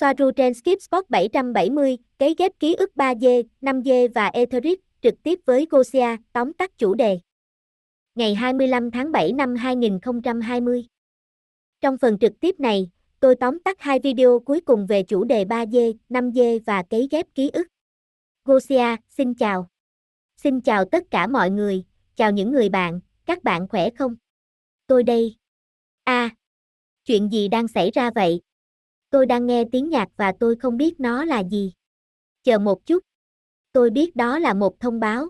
Soaru trên Skip Spot 770, cấy ghép ký ức 3D, 5D và Etheric, trực tiếp với Gosia, tóm tắt chủ đề. Ngày 25 tháng 7 năm 2020. Trong phần trực tiếp này, tôi tóm tắt hai video cuối cùng về chủ đề 3D, 5D và cấy ghép ký ức. Gosia, xin chào. Xin chào tất cả mọi người, chào những người bạn, các bạn khỏe không? Tôi đây. A. À, chuyện gì đang xảy ra vậy? Tôi đang nghe tiếng nhạc và tôi không biết nó là gì. Chờ một chút. Tôi biết đó là một thông báo.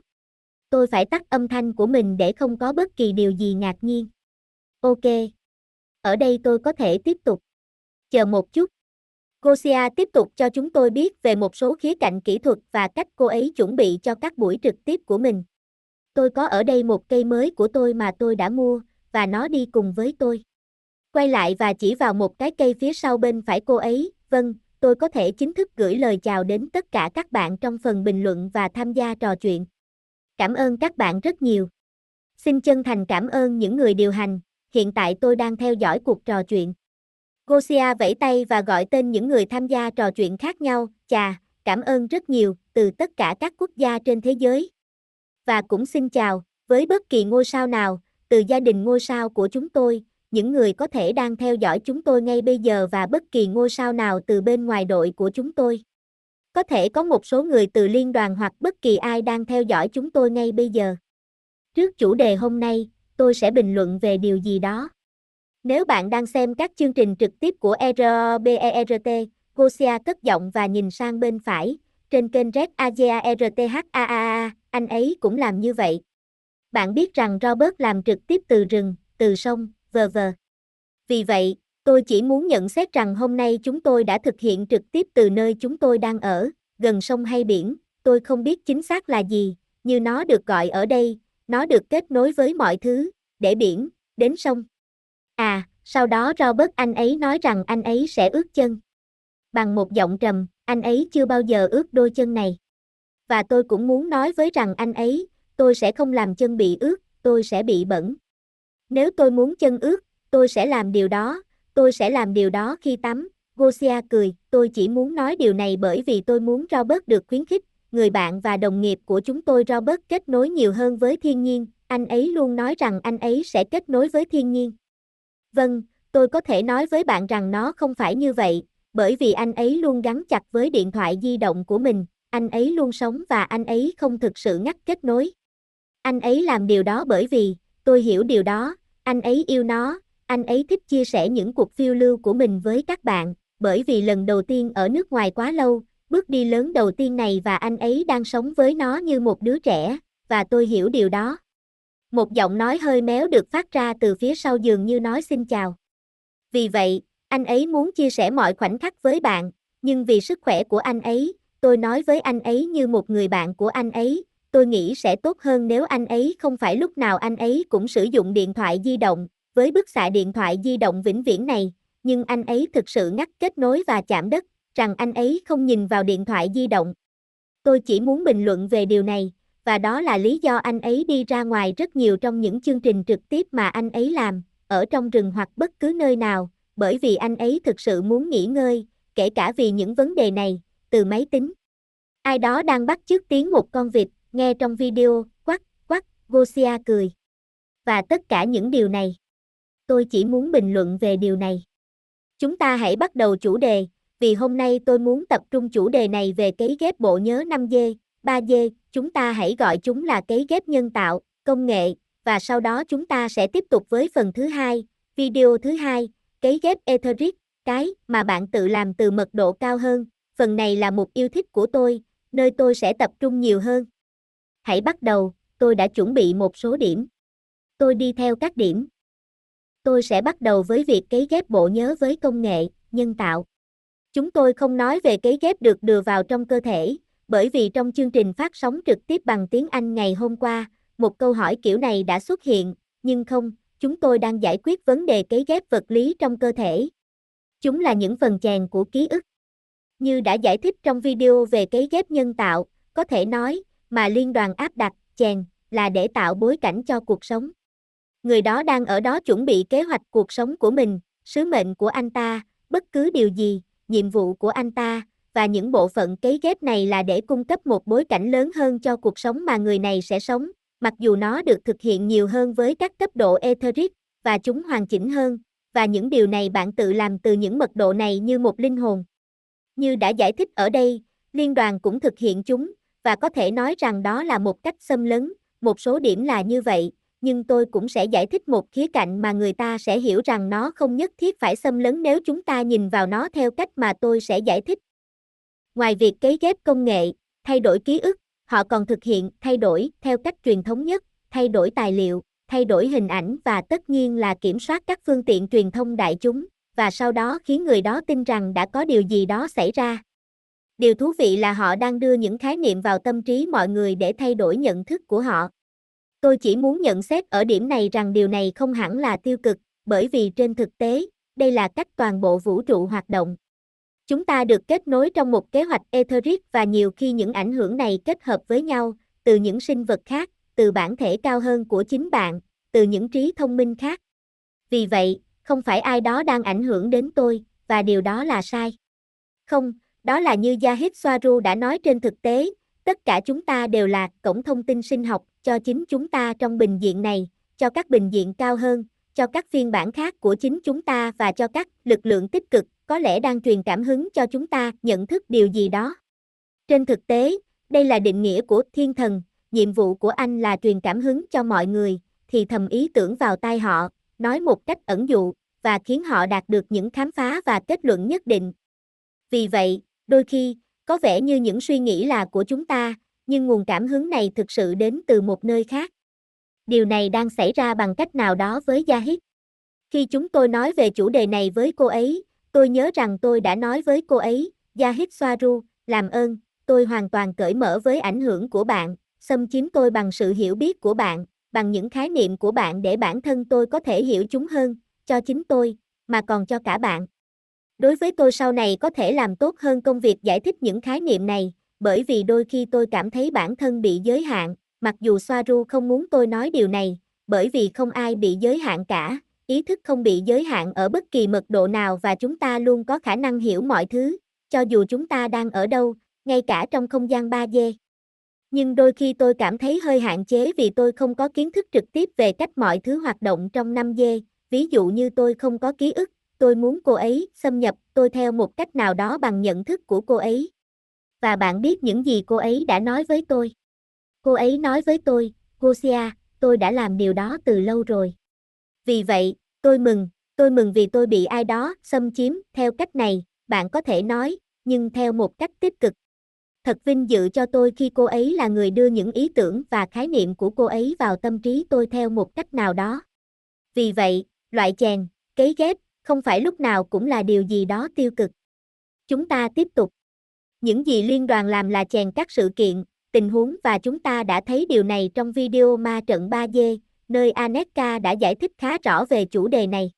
Tôi phải tắt âm thanh của mình để không có bất kỳ điều gì ngạc nhiên. Ok. Ở đây tôi có thể tiếp tục. Chờ một chút. Gosia tiếp tục cho chúng tôi biết về một số khía cạnh kỹ thuật và cách cô ấy chuẩn bị cho các buổi trực tiếp của mình. Tôi có ở đây một cây mới của tôi mà tôi đã mua, và nó đi cùng với tôi. Quay lại và chỉ vào một cái cây phía sau bên phải cô ấy, vâng, tôi có thể chính thức gửi lời chào đến tất cả các bạn trong phần bình luận và tham gia trò chuyện. Cảm ơn các bạn rất nhiều. Xin chân thành cảm ơn những người điều hành, hiện tại tôi đang theo dõi cuộc trò chuyện. Gosia vẫy tay và gọi tên những người tham gia trò chuyện khác nhau, chà, cảm ơn rất nhiều, từ tất cả các quốc gia trên thế giới. Và cũng xin chào, với bất kỳ ngôi sao nào, từ gia đình ngôi sao của chúng tôi, những người có thể đang theo dõi chúng tôi ngay bây giờ và bất kỳ ngôi sao nào từ bên ngoài đội của chúng tôi. Có thể có một số người từ liên đoàn hoặc bất kỳ ai đang theo dõi chúng tôi ngay bây giờ. Trước chủ đề hôm nay, tôi sẽ bình luận về điều gì đó. Nếu bạn đang xem các chương trình trực tiếp của RBERT, Gosia cất giọng và nhìn sang bên phải, trên kênh Red Asia RTHAAA, anh ấy cũng làm như vậy. Bạn biết rằng Robert làm trực tiếp từ rừng, từ sông, vờ vờ. Vì vậy, tôi chỉ muốn nhận xét rằng hôm nay chúng tôi đã thực hiện trực tiếp từ nơi chúng tôi đang ở, gần sông hay biển, tôi không biết chính xác là gì, như nó được gọi ở đây, nó được kết nối với mọi thứ, để biển, đến sông. À, sau đó Robert anh ấy nói rằng anh ấy sẽ ướt chân. Bằng một giọng trầm, anh ấy chưa bao giờ ướt đôi chân này. Và tôi cũng muốn nói với rằng anh ấy, tôi sẽ không làm chân bị ướt, tôi sẽ bị bẩn. Nếu tôi muốn chân ướt, tôi sẽ làm điều đó, tôi sẽ làm điều đó khi tắm. Gosia cười, tôi chỉ muốn nói điều này bởi vì tôi muốn Robert được khuyến khích, người bạn và đồng nghiệp của chúng tôi Robert kết nối nhiều hơn với thiên nhiên, anh ấy luôn nói rằng anh ấy sẽ kết nối với thiên nhiên. Vâng, tôi có thể nói với bạn rằng nó không phải như vậy, bởi vì anh ấy luôn gắn chặt với điện thoại di động của mình, anh ấy luôn sống và anh ấy không thực sự ngắt kết nối. Anh ấy làm điều đó bởi vì, tôi hiểu điều đó, anh ấy yêu nó, anh ấy thích chia sẻ những cuộc phiêu lưu của mình với các bạn, bởi vì lần đầu tiên ở nước ngoài quá lâu, bước đi lớn đầu tiên này và anh ấy đang sống với nó như một đứa trẻ, và tôi hiểu điều đó. Một giọng nói hơi méo được phát ra từ phía sau giường như nói xin chào. Vì vậy, anh ấy muốn chia sẻ mọi khoảnh khắc với bạn, nhưng vì sức khỏe của anh ấy, tôi nói với anh ấy như một người bạn của anh ấy, tôi nghĩ sẽ tốt hơn nếu anh ấy không phải lúc nào anh ấy cũng sử dụng điện thoại di động, với bức xạ điện thoại di động vĩnh viễn này, nhưng anh ấy thực sự ngắt kết nối và chạm đất, rằng anh ấy không nhìn vào điện thoại di động. Tôi chỉ muốn bình luận về điều này, và đó là lý do anh ấy đi ra ngoài rất nhiều trong những chương trình trực tiếp mà anh ấy làm, ở trong rừng hoặc bất cứ nơi nào, bởi vì anh ấy thực sự muốn nghỉ ngơi, kể cả vì những vấn đề này, từ máy tính. Ai đó đang bắt chước tiếng một con vịt, nghe trong video, quắc, quắc, Gosia cười. Và tất cả những điều này. Tôi chỉ muốn bình luận về điều này. Chúng ta hãy bắt đầu chủ đề, vì hôm nay tôi muốn tập trung chủ đề này về cấy ghép bộ nhớ 5G, 3G, chúng ta hãy gọi chúng là cấy ghép nhân tạo, công nghệ, và sau đó chúng ta sẽ tiếp tục với phần thứ hai, video thứ hai, cấy ghép Etheric, cái mà bạn tự làm từ mật độ cao hơn. Phần này là một yêu thích của tôi, nơi tôi sẽ tập trung nhiều hơn. Hãy bắt đầu, tôi đã chuẩn bị một số điểm. Tôi đi theo các điểm. Tôi sẽ bắt đầu với việc cấy ghép bộ nhớ với công nghệ nhân tạo. Chúng tôi không nói về cấy ghép được đưa vào trong cơ thể, bởi vì trong chương trình phát sóng trực tiếp bằng tiếng Anh ngày hôm qua, một câu hỏi kiểu này đã xuất hiện, nhưng không, chúng tôi đang giải quyết vấn đề cấy ghép vật lý trong cơ thể. Chúng là những phần chèn của ký ức. Như đã giải thích trong video về cấy ghép nhân tạo, có thể nói, mà liên đoàn áp đặt, chèn, là để tạo bối cảnh cho cuộc sống. Người đó đang ở đó chuẩn bị kế hoạch cuộc sống của mình, sứ mệnh của anh ta, bất cứ điều gì, nhiệm vụ của anh ta, và những bộ phận cấy ghép này là để cung cấp một bối cảnh lớn hơn cho cuộc sống mà người này sẽ sống, mặc dù nó được thực hiện nhiều hơn với các cấp độ etheric, và chúng hoàn chỉnh hơn, và những điều này bạn tự làm từ những mật độ này như một linh hồn. Như đã giải thích ở đây, liên đoàn cũng thực hiện chúng, và có thể nói rằng đó là một cách xâm lấn, một số điểm là như vậy, nhưng tôi cũng sẽ giải thích một khía cạnh mà người ta sẽ hiểu rằng nó không nhất thiết phải xâm lấn nếu chúng ta nhìn vào nó theo cách mà tôi sẽ giải thích. Ngoài việc cấy ghép công nghệ, thay đổi ký ức, họ còn thực hiện thay đổi theo cách truyền thống nhất, thay đổi tài liệu, thay đổi hình ảnh và tất nhiên là kiểm soát các phương tiện truyền thông đại chúng, và sau đó khiến người đó tin rằng đã có điều gì đó xảy ra. Điều thú vị là họ đang đưa những khái niệm vào tâm trí mọi người để thay đổi nhận thức của họ. Tôi chỉ muốn nhận xét ở điểm này rằng điều này không hẳn là tiêu cực, bởi vì trên thực tế, đây là cách toàn bộ vũ trụ hoạt động. Chúng ta được kết nối trong một kế hoạch etheric và nhiều khi những ảnh hưởng này kết hợp với nhau, từ những sinh vật khác, từ bản thể cao hơn của chính bạn, từ những trí thông minh khác. Vì vậy, không phải ai đó đang ảnh hưởng đến tôi, và điều đó là sai. Không, đó là như Yahid Soaru đã nói trên thực tế, tất cả chúng ta đều là cổng thông tin sinh học cho chính chúng ta trong bình diện này, cho các bình diện cao hơn, cho các phiên bản khác của chính chúng ta và cho các lực lượng tích cực có lẽ đang truyền cảm hứng cho chúng ta nhận thức điều gì đó. Trên thực tế, đây là định nghĩa của thiên thần, nhiệm vụ của anh là truyền cảm hứng cho mọi người, thì thầm ý tưởng vào tai họ, nói một cách ẩn dụ, và khiến họ đạt được những khám phá và kết luận nhất định. Vì vậy, đôi khi, có vẻ như những suy nghĩ là của chúng ta, nhưng nguồn cảm hứng này thực sự đến từ một nơi khác. Điều này đang xảy ra bằng cách nào đó với Yahid. Khi chúng tôi nói về chủ đề này với cô ấy, tôi nhớ rằng tôi đã nói với cô ấy, Gia Hít Soaru, làm ơn, tôi hoàn toàn cởi mở với ảnh hưởng của bạn, xâm chiếm tôi bằng sự hiểu biết của bạn, bằng những khái niệm của bạn để bản thân tôi có thể hiểu chúng hơn, cho chính tôi, mà còn cho cả bạn. Đối với tôi sau này có thể làm tốt hơn công việc giải thích những khái niệm này, bởi vì đôi khi tôi cảm thấy bản thân bị giới hạn, mặc dù Soaru không muốn tôi nói điều này, bởi vì không ai bị giới hạn cả, ý thức không bị giới hạn ở bất kỳ mật độ nào và chúng ta luôn có khả năng hiểu mọi thứ, cho dù chúng ta đang ở đâu, ngay cả trong không gian 3D. Nhưng đôi khi tôi cảm thấy hơi hạn chế vì tôi không có kiến thức trực tiếp về cách mọi thứ hoạt động trong 5D, ví dụ như tôi không có ký ức, tôi muốn cô ấy xâm nhập tôi theo một cách nào đó bằng nhận thức của cô ấy. Và bạn biết những gì cô ấy đã nói với tôi. Cô ấy nói với tôi, Gosia, tôi đã làm điều đó từ lâu rồi. Vì vậy, tôi mừng, tôi mừng vì tôi bị ai đó xâm chiếm theo cách này, bạn có thể nói, nhưng theo một cách tích cực. Thật vinh dự cho tôi khi cô ấy là người đưa những ý tưởng và khái niệm của cô ấy vào tâm trí tôi theo một cách nào đó. Vì vậy, loại chèn, cấy ghép, không phải lúc nào cũng là điều gì đó tiêu cực. Chúng ta tiếp tục. Những gì liên đoàn làm là chèn các sự kiện, tình huống và chúng ta đã thấy điều này trong video ma trận 3D, nơi Aneka đã giải thích khá rõ về chủ đề này.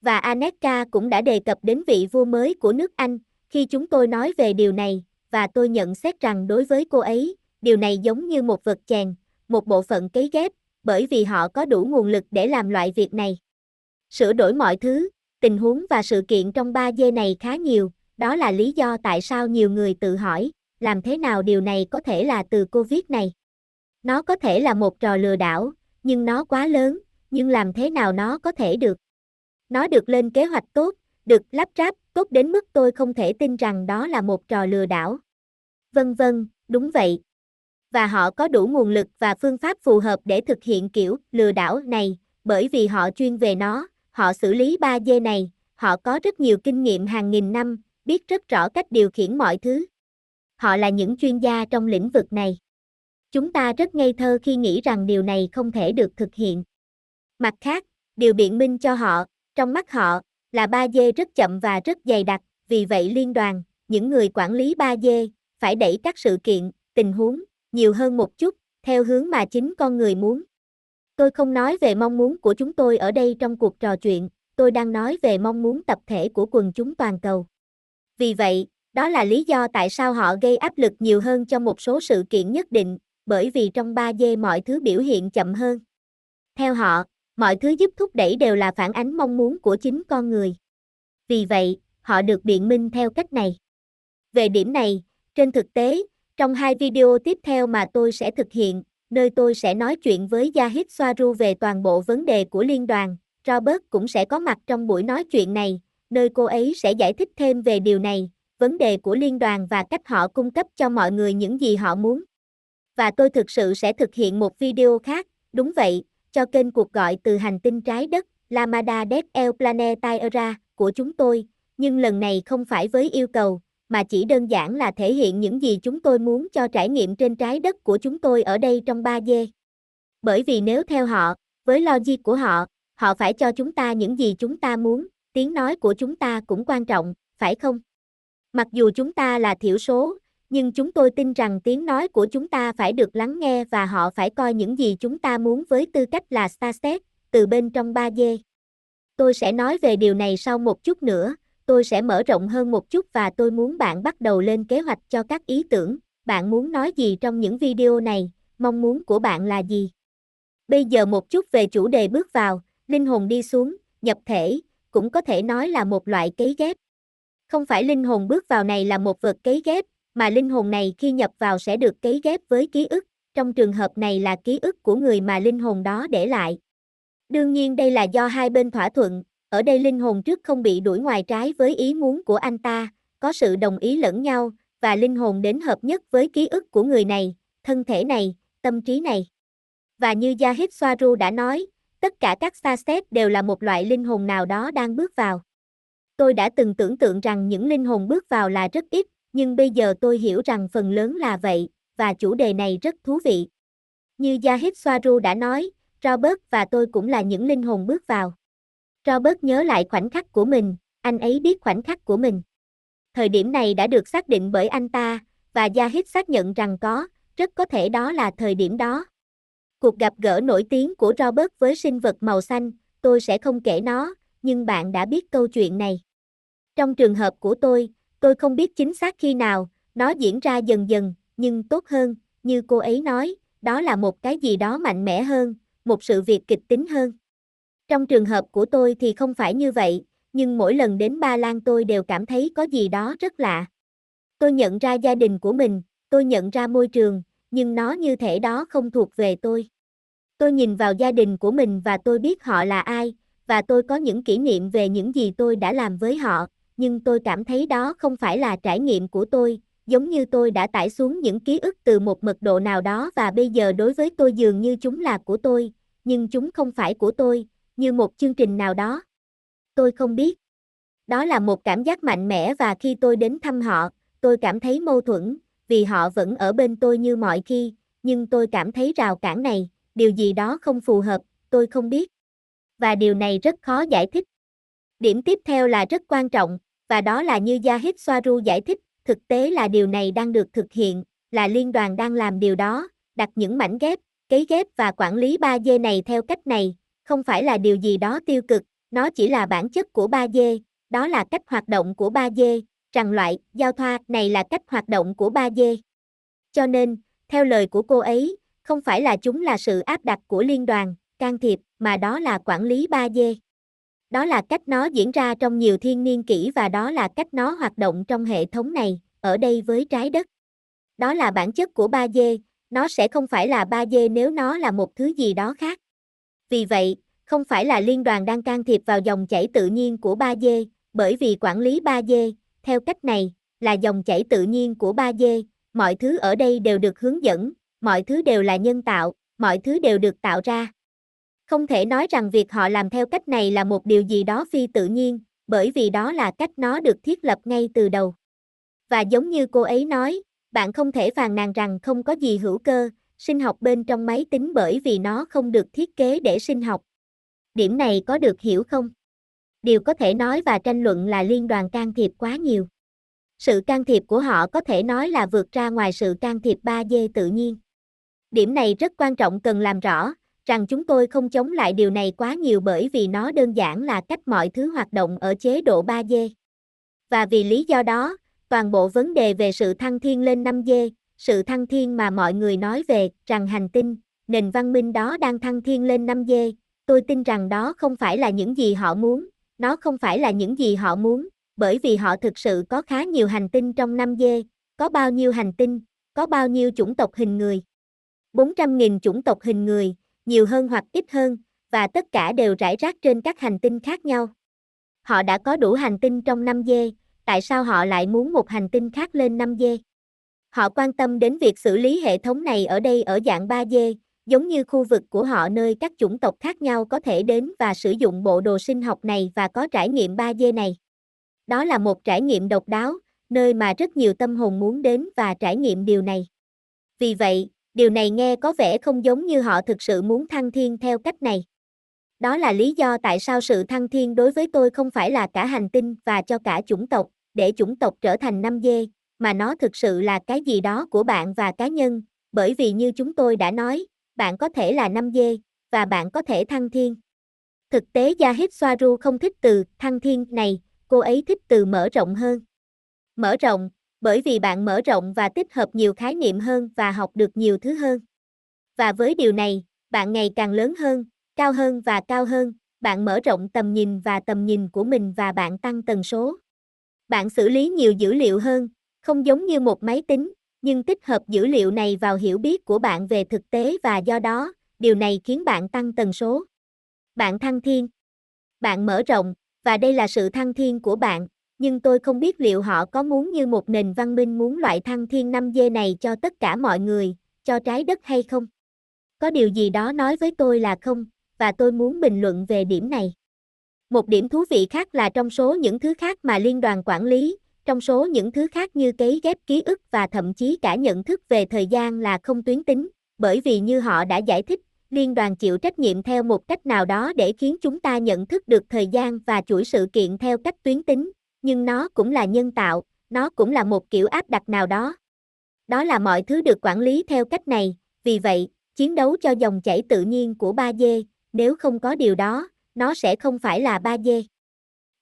Và Aneka cũng đã đề cập đến vị vua mới của nước Anh, khi chúng tôi nói về điều này, và tôi nhận xét rằng đối với cô ấy, điều này giống như một vật chèn, một bộ phận cấy ghép, bởi vì họ có đủ nguồn lực để làm loại việc này. Sửa đổi mọi thứ, tình huống và sự kiện trong 3D này khá nhiều, đó là lý do tại sao nhiều người tự hỏi, làm thế nào điều này có thể là từ Covid này? Nó có thể là một trò lừa đảo, nhưng nó quá lớn, nhưng làm thế nào nó có thể được? Nó được lên kế hoạch tốt, được lắp ráp tốt đến mức tôi không thể tin rằng đó là một trò lừa đảo. Vân vân, đúng vậy. Và họ có đủ nguồn lực và phương pháp phù hợp để thực hiện kiểu lừa đảo này, bởi vì họ chuyên về nó, họ xử lý 3 dê này, họ có rất nhiều kinh nghiệm hàng nghìn năm, biết rất rõ cách điều khiển mọi thứ. Họ là những chuyên gia trong lĩnh vực này. Chúng ta rất ngây thơ khi nghĩ rằng điều này không thể được thực hiện. Mặt khác, điều biện minh cho họ, trong mắt họ, là 3 dê rất chậm và rất dày đặc, vì vậy liên đoàn, những người quản lý 3 dê, phải đẩy các sự kiện, tình huống, nhiều hơn một chút, theo hướng mà chính con người muốn. Tôi không nói về mong muốn của chúng tôi ở đây trong cuộc trò chuyện, tôi đang nói về mong muốn tập thể của quần chúng toàn cầu. Vì vậy, đó là lý do tại sao họ gây áp lực nhiều hơn cho một số sự kiện nhất định, bởi vì trong 3D mọi thứ biểu hiện chậm hơn. Theo họ, mọi thứ giúp thúc đẩy đều là phản ánh mong muốn của chính con người. Vì vậy, họ được biện minh theo cách này. Về điểm này, trên thực tế, trong hai video tiếp theo mà tôi sẽ thực hiện, nơi tôi sẽ nói chuyện với Yahid Soaru về toàn bộ vấn đề của liên đoàn, Robert cũng sẽ có mặt trong buổi nói chuyện này, nơi cô ấy sẽ giải thích thêm về điều này, vấn đề của liên đoàn và cách họ cung cấp cho mọi người những gì họ muốn. Và tôi thực sự sẽ thực hiện một video khác, đúng vậy, cho kênh cuộc gọi từ hành tinh trái đất, Lamada Dead El Planetaira, của chúng tôi, nhưng lần này không phải với yêu cầu, mà chỉ đơn giản là thể hiện những gì chúng tôi muốn cho trải nghiệm trên trái đất của chúng tôi ở đây trong 3D. Bởi vì nếu theo họ, với logic của họ, họ phải cho chúng ta những gì chúng ta muốn, tiếng nói của chúng ta cũng quan trọng, phải không? Mặc dù chúng ta là thiểu số, nhưng chúng tôi tin rằng tiếng nói của chúng ta phải được lắng nghe và họ phải coi những gì chúng ta muốn với tư cách là Starset, từ bên trong 3D. Tôi sẽ nói về điều này sau một chút nữa, tôi sẽ mở rộng hơn một chút và tôi muốn bạn bắt đầu lên kế hoạch cho các ý tưởng, bạn muốn nói gì trong những video này, mong muốn của bạn là gì. Bây giờ một chút về chủ đề bước vào, linh hồn đi xuống, nhập thể, cũng có thể nói là một loại cấy ghép. Không phải linh hồn bước vào này là một vật cấy ghép, mà linh hồn này khi nhập vào sẽ được cấy ghép với ký ức, trong trường hợp này là ký ức của người mà linh hồn đó để lại. Đương nhiên đây là do hai bên thỏa thuận, ở đây linh hồn trước không bị đuổi ngoài trái với ý muốn của anh ta, có sự đồng ý lẫn nhau, và linh hồn đến hợp nhất với ký ức của người này, thân thể này, tâm trí này. Và như Yahid Soaru đã nói, tất cả các Starset đều là một loại linh hồn nào đó đang bước vào. Tôi đã từng tưởng tượng rằng những linh hồn bước vào là rất ít, nhưng bây giờ tôi hiểu rằng phần lớn là vậy, và chủ đề này rất thú vị. Như Yahid Soaru đã nói, Robert và tôi cũng là những linh hồn bước vào. Robert nhớ lại khoảnh khắc của mình, anh ấy biết khoảnh khắc của mình. Thời điểm này đã được xác định bởi anh ta, và Yahid xác nhận rằng có, rất có thể đó là thời điểm đó. Cuộc gặp gỡ nổi tiếng của Robert với sinh vật màu xanh, tôi sẽ không kể nó, nhưng bạn đã biết câu chuyện này. Trong trường hợp của tôi, tôi không biết chính xác khi nào, nó diễn ra dần dần, nhưng tốt hơn, như cô ấy nói, đó là một cái gì đó mạnh mẽ hơn, một sự việc kịch tính hơn. Trong trường hợp của tôi thì không phải như vậy, nhưng mỗi lần đến Ba Lan tôi đều cảm thấy có gì đó rất lạ. Tôi nhận ra gia đình của mình, tôi nhận ra môi trường, nhưng nó như thể đó không thuộc về tôi. Tôi nhìn vào gia đình của mình và tôi biết họ là ai, và tôi có những kỷ niệm về những gì tôi đã làm với họ, nhưng tôi cảm thấy đó không phải là trải nghiệm của tôi, giống như tôi đã tải xuống những ký ức từ một mật độ nào đó và bây giờ đối với tôi dường như chúng là của tôi, nhưng chúng không phải của tôi, như một chương trình nào đó. Tôi không biết. Đó là một cảm giác mạnh mẽ và khi tôi đến thăm họ, tôi cảm thấy mâu thuẫn, vì họ vẫn ở bên tôi như mọi khi, nhưng tôi cảm thấy rào cản này, điều gì đó không phù hợp, tôi không biết. Và điều này rất khó giải thích. Điểm tiếp theo là rất quan trọng, và đó là như Yahid ru giải thích, thực tế là điều này đang được thực hiện, là liên đoàn đang làm điều đó, đặt những mảnh ghép, cấy ghép và quản lý 3D này theo cách này, không phải là điều gì đó tiêu cực, nó chỉ là bản chất của 3D, đó là cách hoạt động của 3D, rằng loại giao thoa này là cách hoạt động của 3D. Cho nên, theo lời của cô ấy, không phải là chúng là sự áp đặt của liên đoàn, can thiệp, mà đó là quản lý 3D. Đó là cách nó diễn ra trong nhiều thiên niên kỷ và đó là cách nó hoạt động trong hệ thống này, ở đây với trái đất. Đó là bản chất của 3D, nó sẽ không phải là 3D nếu nó là một thứ gì đó khác. Vì vậy, không phải là liên đoàn đang can thiệp vào dòng chảy tự nhiên của 3D, bởi vì quản lý 3D, theo cách này, là dòng chảy tự nhiên của 3D, mọi thứ ở đây đều được hướng dẫn, mọi thứ đều là nhân tạo, mọi thứ đều được tạo ra. Không thể nói rằng việc họ làm theo cách này là một điều gì đó phi tự nhiên, bởi vì đó là cách nó được thiết lập ngay từ đầu. Và giống như cô ấy nói, bạn không thể phàn nàn rằng không có gì hữu cơ, sinh học bên trong máy tính bởi vì nó không được thiết kế để sinh học. Điểm này có được hiểu không? Điều có thể nói và tranh luận là liên đoàn can thiệp quá nhiều. Sự can thiệp của họ có thể nói là vượt ra ngoài sự can thiệp 3D tự nhiên. Điểm này rất quan trọng cần làm rõ, rằng chúng tôi không chống lại điều này quá nhiều bởi vì nó đơn giản là cách mọi thứ hoạt động ở chế độ 3D. Và vì lý do đó, toàn bộ vấn đề về sự thăng thiên lên 5D, sự thăng thiên mà mọi người nói về, rằng hành tinh, nền văn minh đó đang thăng thiên lên 5 dê, tôi tin rằng đó không phải là những gì họ muốn, nó không phải là những gì họ muốn, bởi vì họ thực sự có khá nhiều hành tinh trong 5 dê, có bao nhiêu hành tinh, có bao nhiêu chủng tộc hình người. 400.000 chủng tộc hình người, nhiều hơn hoặc ít hơn, và tất cả đều rải rác trên các hành tinh khác nhau. Họ đã có đủ hành tinh trong 5 dê, tại sao họ lại muốn một hành tinh khác lên 5 dê? Họ quan tâm đến việc xử lý hệ thống này ở đây ở dạng 3D, giống như khu vực của họ nơi các chủng tộc khác nhau có thể đến và sử dụng bộ đồ sinh học này và có trải nghiệm 3D này. Đó là một trải nghiệm độc đáo, nơi mà rất nhiều tâm hồn muốn đến và trải nghiệm điều này. Vì vậy, điều này nghe có vẻ không giống như họ thực sự muốn thăng thiên theo cách này. Đó là lý do tại sao sự thăng thiên đối với tôi không phải là cả hành tinh và cho cả chủng tộc, để chủng tộc trở thành 5D, mà nó thực sự là cái gì đó của bạn và cá nhân, bởi vì như chúng tôi đã nói, bạn có thể là 5D, và bạn có thể thăng thiên. Thực tế Yahid Swaru không thích từ thăng thiên này, cô ấy thích từ mở rộng hơn. Mở rộng, bởi vì bạn mở rộng và tích hợp nhiều khái niệm hơn và học được nhiều thứ hơn. Và với điều này, bạn ngày càng lớn hơn, cao hơn và cao hơn, bạn mở rộng tầm nhìn và tầm nhìn của mình và bạn tăng tần số. Bạn xử lý nhiều dữ liệu hơn, không giống như một máy tính, nhưng tích hợp dữ liệu này vào hiểu biết của bạn về thực tế và do đó, điều này khiến bạn tăng tần số. Bạn thăng thiên. Bạn mở rộng, và đây là sự thăng thiên của bạn, nhưng tôi không biết liệu họ có muốn như một nền văn minh muốn loại thăng thiên 5G này cho tất cả mọi người, cho trái đất hay không? Có điều gì đó nói với tôi là không, và tôi muốn bình luận về điểm này. Một điểm thú vị khác là trong số những thứ khác mà liên đoàn quản lý, trong số những thứ khác như cấy ghép ký ức và thậm chí cả nhận thức về thời gian là không tuyến tính, bởi vì như họ đã giải thích, liên đoàn chịu trách nhiệm theo một cách nào đó để khiến chúng ta nhận thức được thời gian và chuỗi sự kiện theo cách tuyến tính, nhưng nó cũng là nhân tạo, nó cũng là một kiểu áp đặt nào đó. Đó là mọi thứ được quản lý theo cách này, vì vậy, chiến đấu cho dòng chảy tự nhiên của 3D, nếu không có điều đó, nó sẽ không phải là 3D.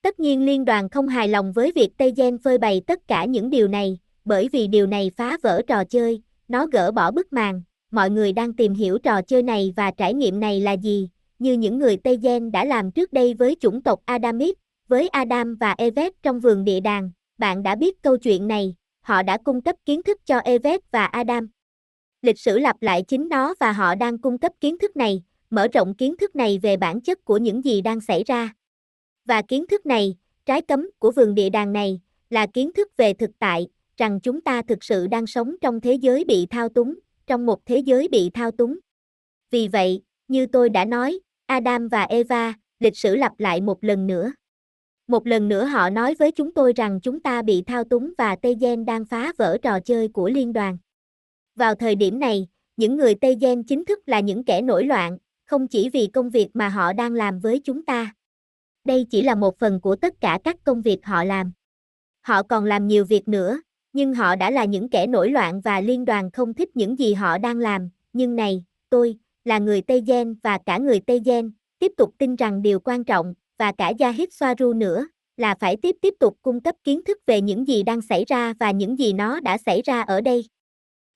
Tất nhiên liên đoàn không hài lòng với việc Tây Gen phơi bày tất cả những điều này, bởi vì điều này phá vỡ trò chơi, nó gỡ bỏ bức màn, mọi người đang tìm hiểu trò chơi này và trải nghiệm này là gì, như những người Tây Gen đã làm trước đây với chủng tộc Adamit, với Adam và Evet trong vườn địa đàng, bạn đã biết câu chuyện này, họ đã cung cấp kiến thức cho Evet và Adam. Lịch sử lặp lại chính nó và họ đang cung cấp kiến thức này, mở rộng kiến thức này về bản chất của những gì đang xảy ra. Và kiến thức này, trái cấm của vườn địa đàng này, là kiến thức về thực tại, rằng chúng ta thực sự đang sống trong thế giới bị thao túng, trong một thế giới bị thao túng. Vì vậy, như tôi đã nói, Adam và Eva, lịch sử lặp lại một lần nữa. Một lần nữa họ nói với chúng tôi rằng chúng ta bị thao túng và Tây Gen đang phá vỡ trò chơi của liên đoàn. Vào thời điểm này, những người Tây Gen chính thức là những kẻ nổi loạn, không chỉ vì công việc mà họ đang làm với chúng ta. Đây chỉ là một phần của tất cả các công việc họ làm. Họ còn làm nhiều việc nữa, nhưng họ đã là những kẻ nổi loạn và liên đoàn không thích những gì họ đang làm, nhưng này, tôi, là người Tây Gen và cả người Tây Gen, tiếp tục tin rằng điều quan trọng, và cả Yahid ru nữa, là phải tiếp tiếp tục cung cấp kiến thức về những gì đang xảy ra và những gì nó đã xảy ra ở đây.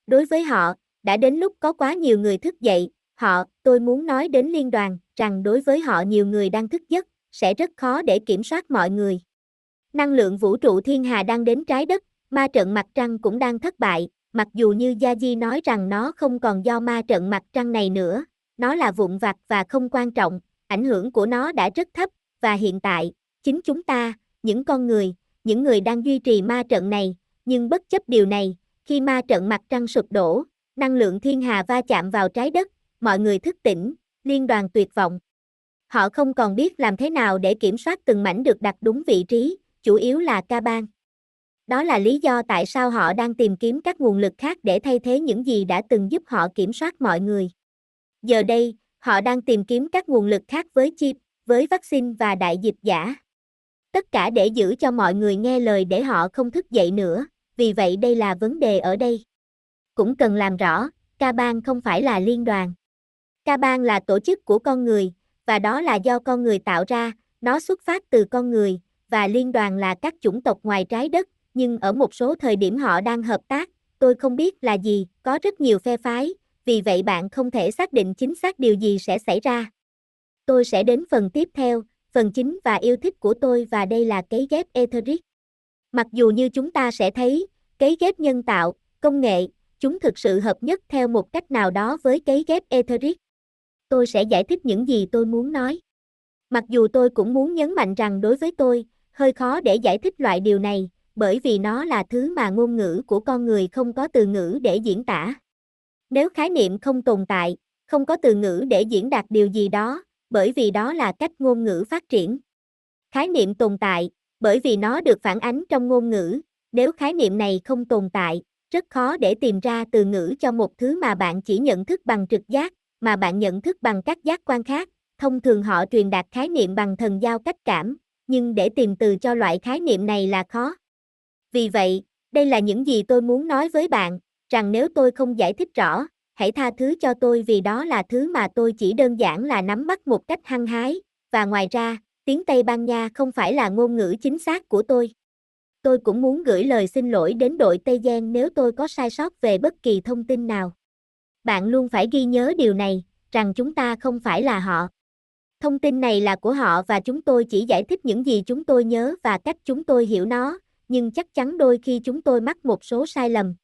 Đối với họ, đã đến lúc có quá nhiều người thức dậy, họ, tôi muốn nói đến liên đoàn, rằng đối với họ nhiều người đang thức giấc, sẽ rất khó để kiểm soát mọi người. Năng lượng vũ trụ thiên hà đang đến trái đất, ma trận mặt trăng cũng đang thất bại, mặc dù như Gia Di nói rằng nó không còn do ma trận mặt trăng này nữa, nó là vụn vặt và không quan trọng, ảnh hưởng của nó đã rất thấp, và hiện tại, chính chúng ta, những con người, những người đang duy trì ma trận này, nhưng bất chấp điều này, khi ma trận mặt trăng sụp đổ, năng lượng thiên hà va chạm vào trái đất, mọi người thức tỉnh, liên đoàn tuyệt vọng. Họ không còn biết làm thế nào để kiểm soát từng mảnh được đặt đúng vị trí, chủ yếu là ca bang. Đó là lý do tại sao họ đang tìm kiếm các nguồn lực khác để thay thế những gì đã từng giúp họ kiểm soát mọi người. Giờ đây, họ đang tìm kiếm các nguồn lực khác với chip, với vaccine và đại dịch giả. Tất cả để giữ cho mọi người nghe lời để họ không thức dậy nữa, vì vậy đây là vấn đề ở đây. Cũng cần làm rõ, ca bang không phải là liên đoàn. Ca bang là tổ chức của con người, và đó là do con người tạo ra, nó xuất phát từ con người, và liên đoàn là các chủng tộc ngoài trái đất, nhưng ở một số thời điểm họ đang hợp tác, tôi không biết là gì, có rất nhiều phe phái, vì vậy bạn không thể xác định chính xác điều gì sẽ xảy ra. Tôi sẽ đến phần tiếp theo, phần chính và yêu thích của tôi và đây là cấy ghép Etheric. Mặc dù như chúng ta sẽ thấy, cấy ghép nhân tạo, công nghệ, chúng thực sự hợp nhất theo một cách nào đó với cấy ghép Etheric. Tôi sẽ giải thích những gì tôi muốn nói. Mặc dù tôi cũng muốn nhấn mạnh rằng đối với tôi, hơi khó để giải thích loại điều này, bởi vì nó là thứ mà ngôn ngữ của con người không có từ ngữ để diễn tả. Nếu khái niệm không tồn tại, không có từ ngữ để diễn đạt điều gì đó, bởi vì đó là cách ngôn ngữ phát triển. Khái niệm tồn tại, bởi vì nó được phản ánh trong ngôn ngữ, nếu khái niệm này không tồn tại, rất khó để tìm ra từ ngữ cho một thứ mà bạn chỉ nhận thức bằng trực giác, mà bạn nhận thức bằng các giác quan khác. Thông thường họ truyền đạt khái niệm bằng thần giao cách cảm, nhưng để tìm từ cho loại khái niệm này là khó. Vì vậy, đây là những gì tôi muốn nói với bạn, rằng nếu tôi không giải thích rõ, hãy tha thứ cho tôi vì đó là thứ mà tôi chỉ đơn giản là nắm bắt một cách hăng hái, và ngoài ra, tiếng Tây Ban Nha không phải là ngôn ngữ chính xác của tôi. Tôi cũng muốn gửi lời xin lỗi đến đội Tây Giang nếu tôi có sai sót về bất kỳ thông tin nào. Bạn luôn phải ghi nhớ điều này, rằng chúng ta không phải là họ. Thông tin này là của họ và chúng tôi chỉ giải thích những gì chúng tôi nhớ và cách chúng tôi hiểu nó, nhưng chắc chắn đôi khi chúng tôi mắc một số sai lầm.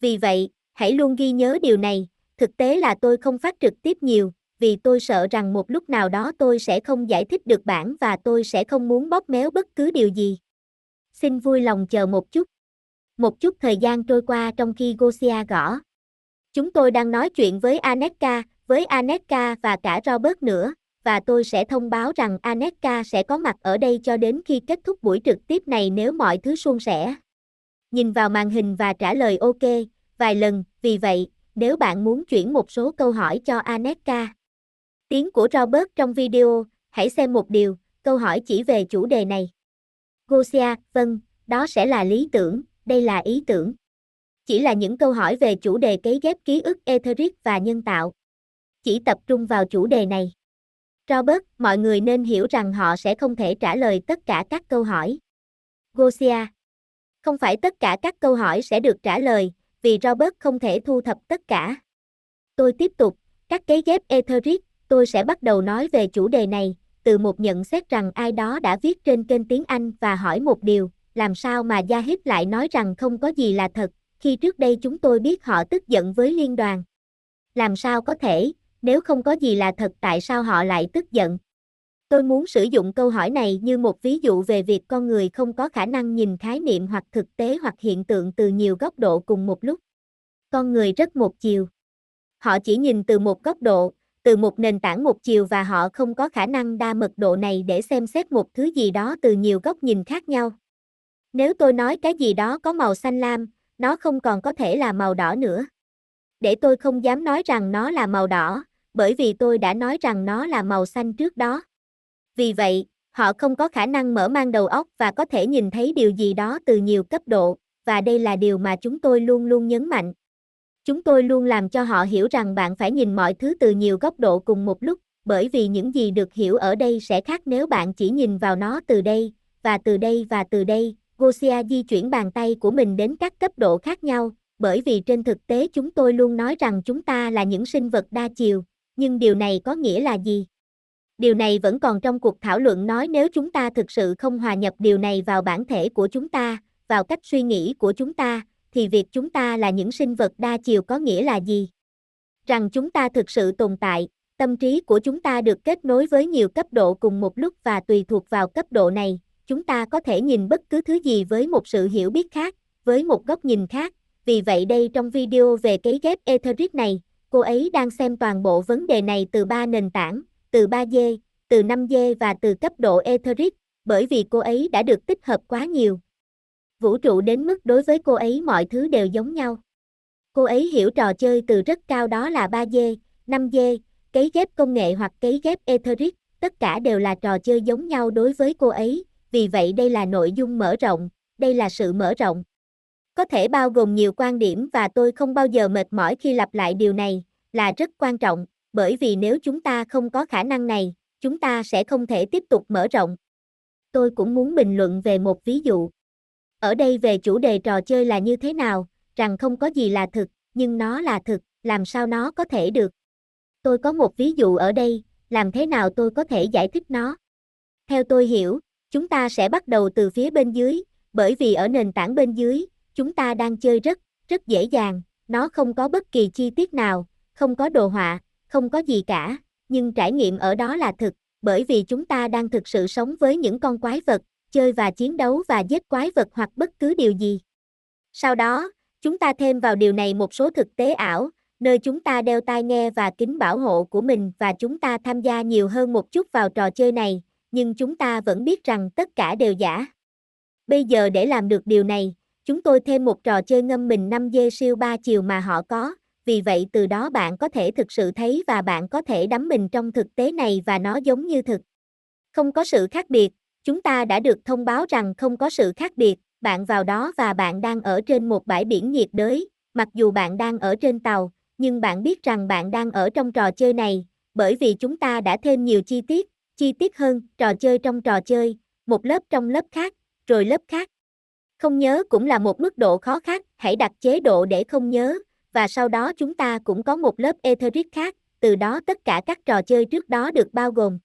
Vì vậy, hãy luôn ghi nhớ điều này, thực tế là tôi không phát trực tiếp nhiều, vì tôi sợ rằng một lúc nào đó tôi sẽ không giải thích được bản và tôi sẽ không muốn bóp méo bất cứ điều gì. Xin vui lòng chờ một chút. Một chút thời gian trôi qua trong khi Gosia gõ. Chúng tôi đang nói chuyện với Aneka, với Aneka và cả Robert nữa, và tôi sẽ thông báo rằng Aneka sẽ có mặt ở đây cho đến khi kết thúc buổi trực tiếp này nếu mọi thứ suôn sẻ. Nhìn vào màn hình và trả lời OK, vài lần, vì vậy, nếu bạn muốn chuyển một số câu hỏi cho Aneka. Tiếng của Robert trong video, hãy xem một điều, câu hỏi chỉ về chủ đề này. Gosia, vâng, đó sẽ là lý tưởng, đây là ý tưởng. Chỉ là những câu hỏi về chủ đề cấy ghép ký ức etheric và nhân tạo. Chỉ tập trung vào chủ đề này. Robert, mọi người nên hiểu rằng họ sẽ không thể trả lời tất cả các câu hỏi. Gosia. Không phải tất cả các câu hỏi sẽ được trả lời, vì Robert không thể thu thập tất cả. Tôi tiếp tục, các cấy ghép etheric, tôi sẽ bắt đầu nói về chủ đề này, từ một nhận xét rằng ai đó đã viết trên kênh tiếng Anh và hỏi một điều, làm sao mà Gia Hiếp lại nói rằng không có gì là thật, khi trước đây chúng tôi biết họ tức giận với liên đoàn. Làm sao có thể, nếu không có gì là thật tại sao họ lại tức giận? Tôi muốn sử dụng câu hỏi này như một ví dụ về việc con người không có khả năng nhìn khái niệm hoặc thực tế hoặc hiện tượng từ nhiều góc độ cùng một lúc. Con người rất một chiều. Họ chỉ nhìn từ một góc độ, từ một nền tảng một chiều và họ không có khả năng đa mật độ này để xem xét một thứ gì đó từ nhiều góc nhìn khác nhau. Nếu tôi nói cái gì đó có màu xanh lam, nó không còn có thể là màu đỏ nữa. Để tôi không dám nói rằng nó là màu đỏ, bởi vì tôi đã nói rằng nó là màu xanh trước đó. Vì vậy, họ không có khả năng mở mang đầu óc và có thể nhìn thấy điều gì đó từ nhiều cấp độ, và đây là điều mà chúng tôi luôn luôn nhấn mạnh. Chúng tôi luôn làm cho họ hiểu rằng bạn phải nhìn mọi thứ từ nhiều góc độ cùng một lúc, bởi vì những gì được hiểu ở đây sẽ khác nếu bạn chỉ nhìn vào nó từ đây, và từ đây và từ đây. Gosia di chuyển bàn tay của mình đến các cấp độ khác nhau, bởi vì trên thực tế chúng tôi luôn nói rằng chúng ta là những sinh vật đa chiều, nhưng điều này có nghĩa là gì? Điều này vẫn còn trong cuộc thảo luận nói nếu chúng ta thực sự không hòa nhập điều này vào bản thể của chúng ta, vào cách suy nghĩ của chúng ta, thì việc chúng ta là những sinh vật đa chiều có nghĩa là gì? Rằng chúng ta thực sự tồn tại, tâm trí của chúng ta được kết nối với nhiều cấp độ cùng một lúc và tùy thuộc vào cấp độ này, chúng ta có thể nhìn bất cứ thứ gì với một sự hiểu biết khác, với một góc nhìn khác. Vì vậy đây trong video về cấy ghép Etheric này, cô ấy đang xem toàn bộ vấn đề này từ ba nền tảng, từ 3D, từ 5D và từ cấp độ Etheric, bởi vì cô ấy đã được tích hợp quá nhiều. Vũ trụ đến mức đối với cô ấy mọi thứ đều giống nhau. Cô ấy hiểu trò chơi từ rất cao đó là 3D, 5D, cấy ghép công nghệ hoặc cấy ghép Etheric, tất cả đều là trò chơi giống nhau đối với cô ấy, vì vậy đây là nội dung mở rộng, đây là sự mở rộng. Có thể bao gồm nhiều quan điểm và tôi không bao giờ mệt mỏi khi lặp lại điều này, là rất quan trọng, bởi vì nếu chúng ta không có khả năng này, chúng ta sẽ không thể tiếp tục mở rộng. Tôi cũng muốn bình luận về một ví dụ. Ở đây về chủ đề trò chơi là như thế nào, rằng không có gì là thực, nhưng nó là thực, làm sao nó có thể được. Tôi có một ví dụ ở đây, làm thế nào tôi có thể giải thích nó. Theo tôi hiểu, chúng ta sẽ bắt đầu từ phía bên dưới, bởi vì ở nền tảng bên dưới, chúng ta đang chơi rất, rất dễ dàng, nó không có bất kỳ chi tiết nào, không có đồ họa, không có gì cả, nhưng trải nghiệm ở đó là thực, bởi vì chúng ta đang thực sự sống với những con quái vật, chơi và chiến đấu và giết quái vật hoặc bất cứ điều gì. Sau đó, chúng ta thêm vào điều này một số thực tế ảo, nơi chúng ta đeo tai nghe và kính bảo hộ của mình và chúng ta tham gia nhiều hơn một chút vào trò chơi này, nhưng chúng ta vẫn biết rằng tất cả đều giả. Bây giờ để làm được điều này, chúng tôi thêm một trò chơi ngâm mình 5 dê siêu 3 chiều mà họ có, vì vậy từ đó bạn có thể thực sự thấy và bạn có thể đắm mình trong thực tế này và nó giống như thực. Không có sự khác biệt, chúng ta đã được thông báo rằng không có sự khác biệt, bạn vào đó và bạn đang ở trên một bãi biển nhiệt đới, mặc dù bạn đang ở trên tàu, nhưng bạn biết rằng bạn đang ở trong trò chơi này, bởi vì chúng ta đã thêm nhiều chi tiết, chi tiết hơn, trò chơi trong trò chơi, một lớp trong lớp khác, rồi lớp khác. Không nhớ cũng là một mức độ khó khác, hãy đặt chế độ để không nhớ, và sau đó chúng ta cũng có một lớp Etheric khác, từ đó tất cả các trò chơi trước đó được bao gồm.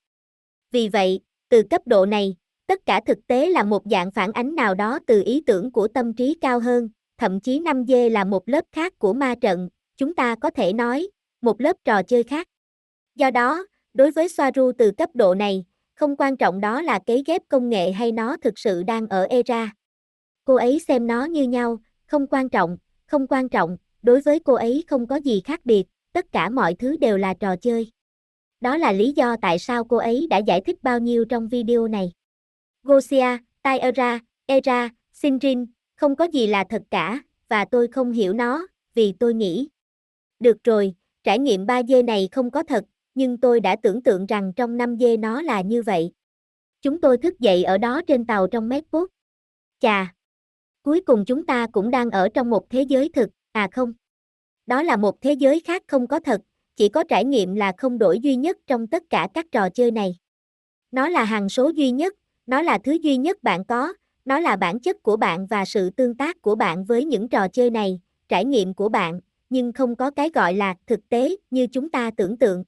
Vì vậy, từ cấp độ này, tất cả thực tế là một dạng phản ánh nào đó từ ý tưởng của tâm trí cao hơn, thậm chí 5G là một lớp khác của ma trận, chúng ta có thể nói, một lớp trò chơi khác. Do đó, đối với Soaru từ cấp độ này, không quan trọng đó là cấy ghép công nghệ hay nó thực sự đang ở era. Cô ấy xem nó như nhau, không quan trọng, không quan trọng, đối với cô ấy không có gì khác biệt, tất cả mọi thứ đều là trò chơi. Đó là lý do tại sao cô ấy đã giải thích bao nhiêu trong video này. Gosia, Tyra, Era, Sinrin, không có gì là thật cả, và tôi không hiểu nó, vì tôi nghĩ. Được rồi, trải nghiệm 3D này không có thật, nhưng tôi đã tưởng tượng rằng trong năm dê nó là như vậy. Chúng tôi thức dậy ở đó trên tàu trong mét vuốt Chà! Cuối cùng chúng ta cũng đang ở trong một thế giới thực, à không. Đó là một thế giới khác không có thật, chỉ có trải nghiệm là không đổi duy nhất trong tất cả các trò chơi này. Nó là hàng số duy nhất, nó là thứ duy nhất bạn có, nó là bản chất của bạn và sự tương tác của bạn với những trò chơi này, trải nghiệm của bạn, nhưng không có cái gọi là thực tế như chúng ta tưởng tượng.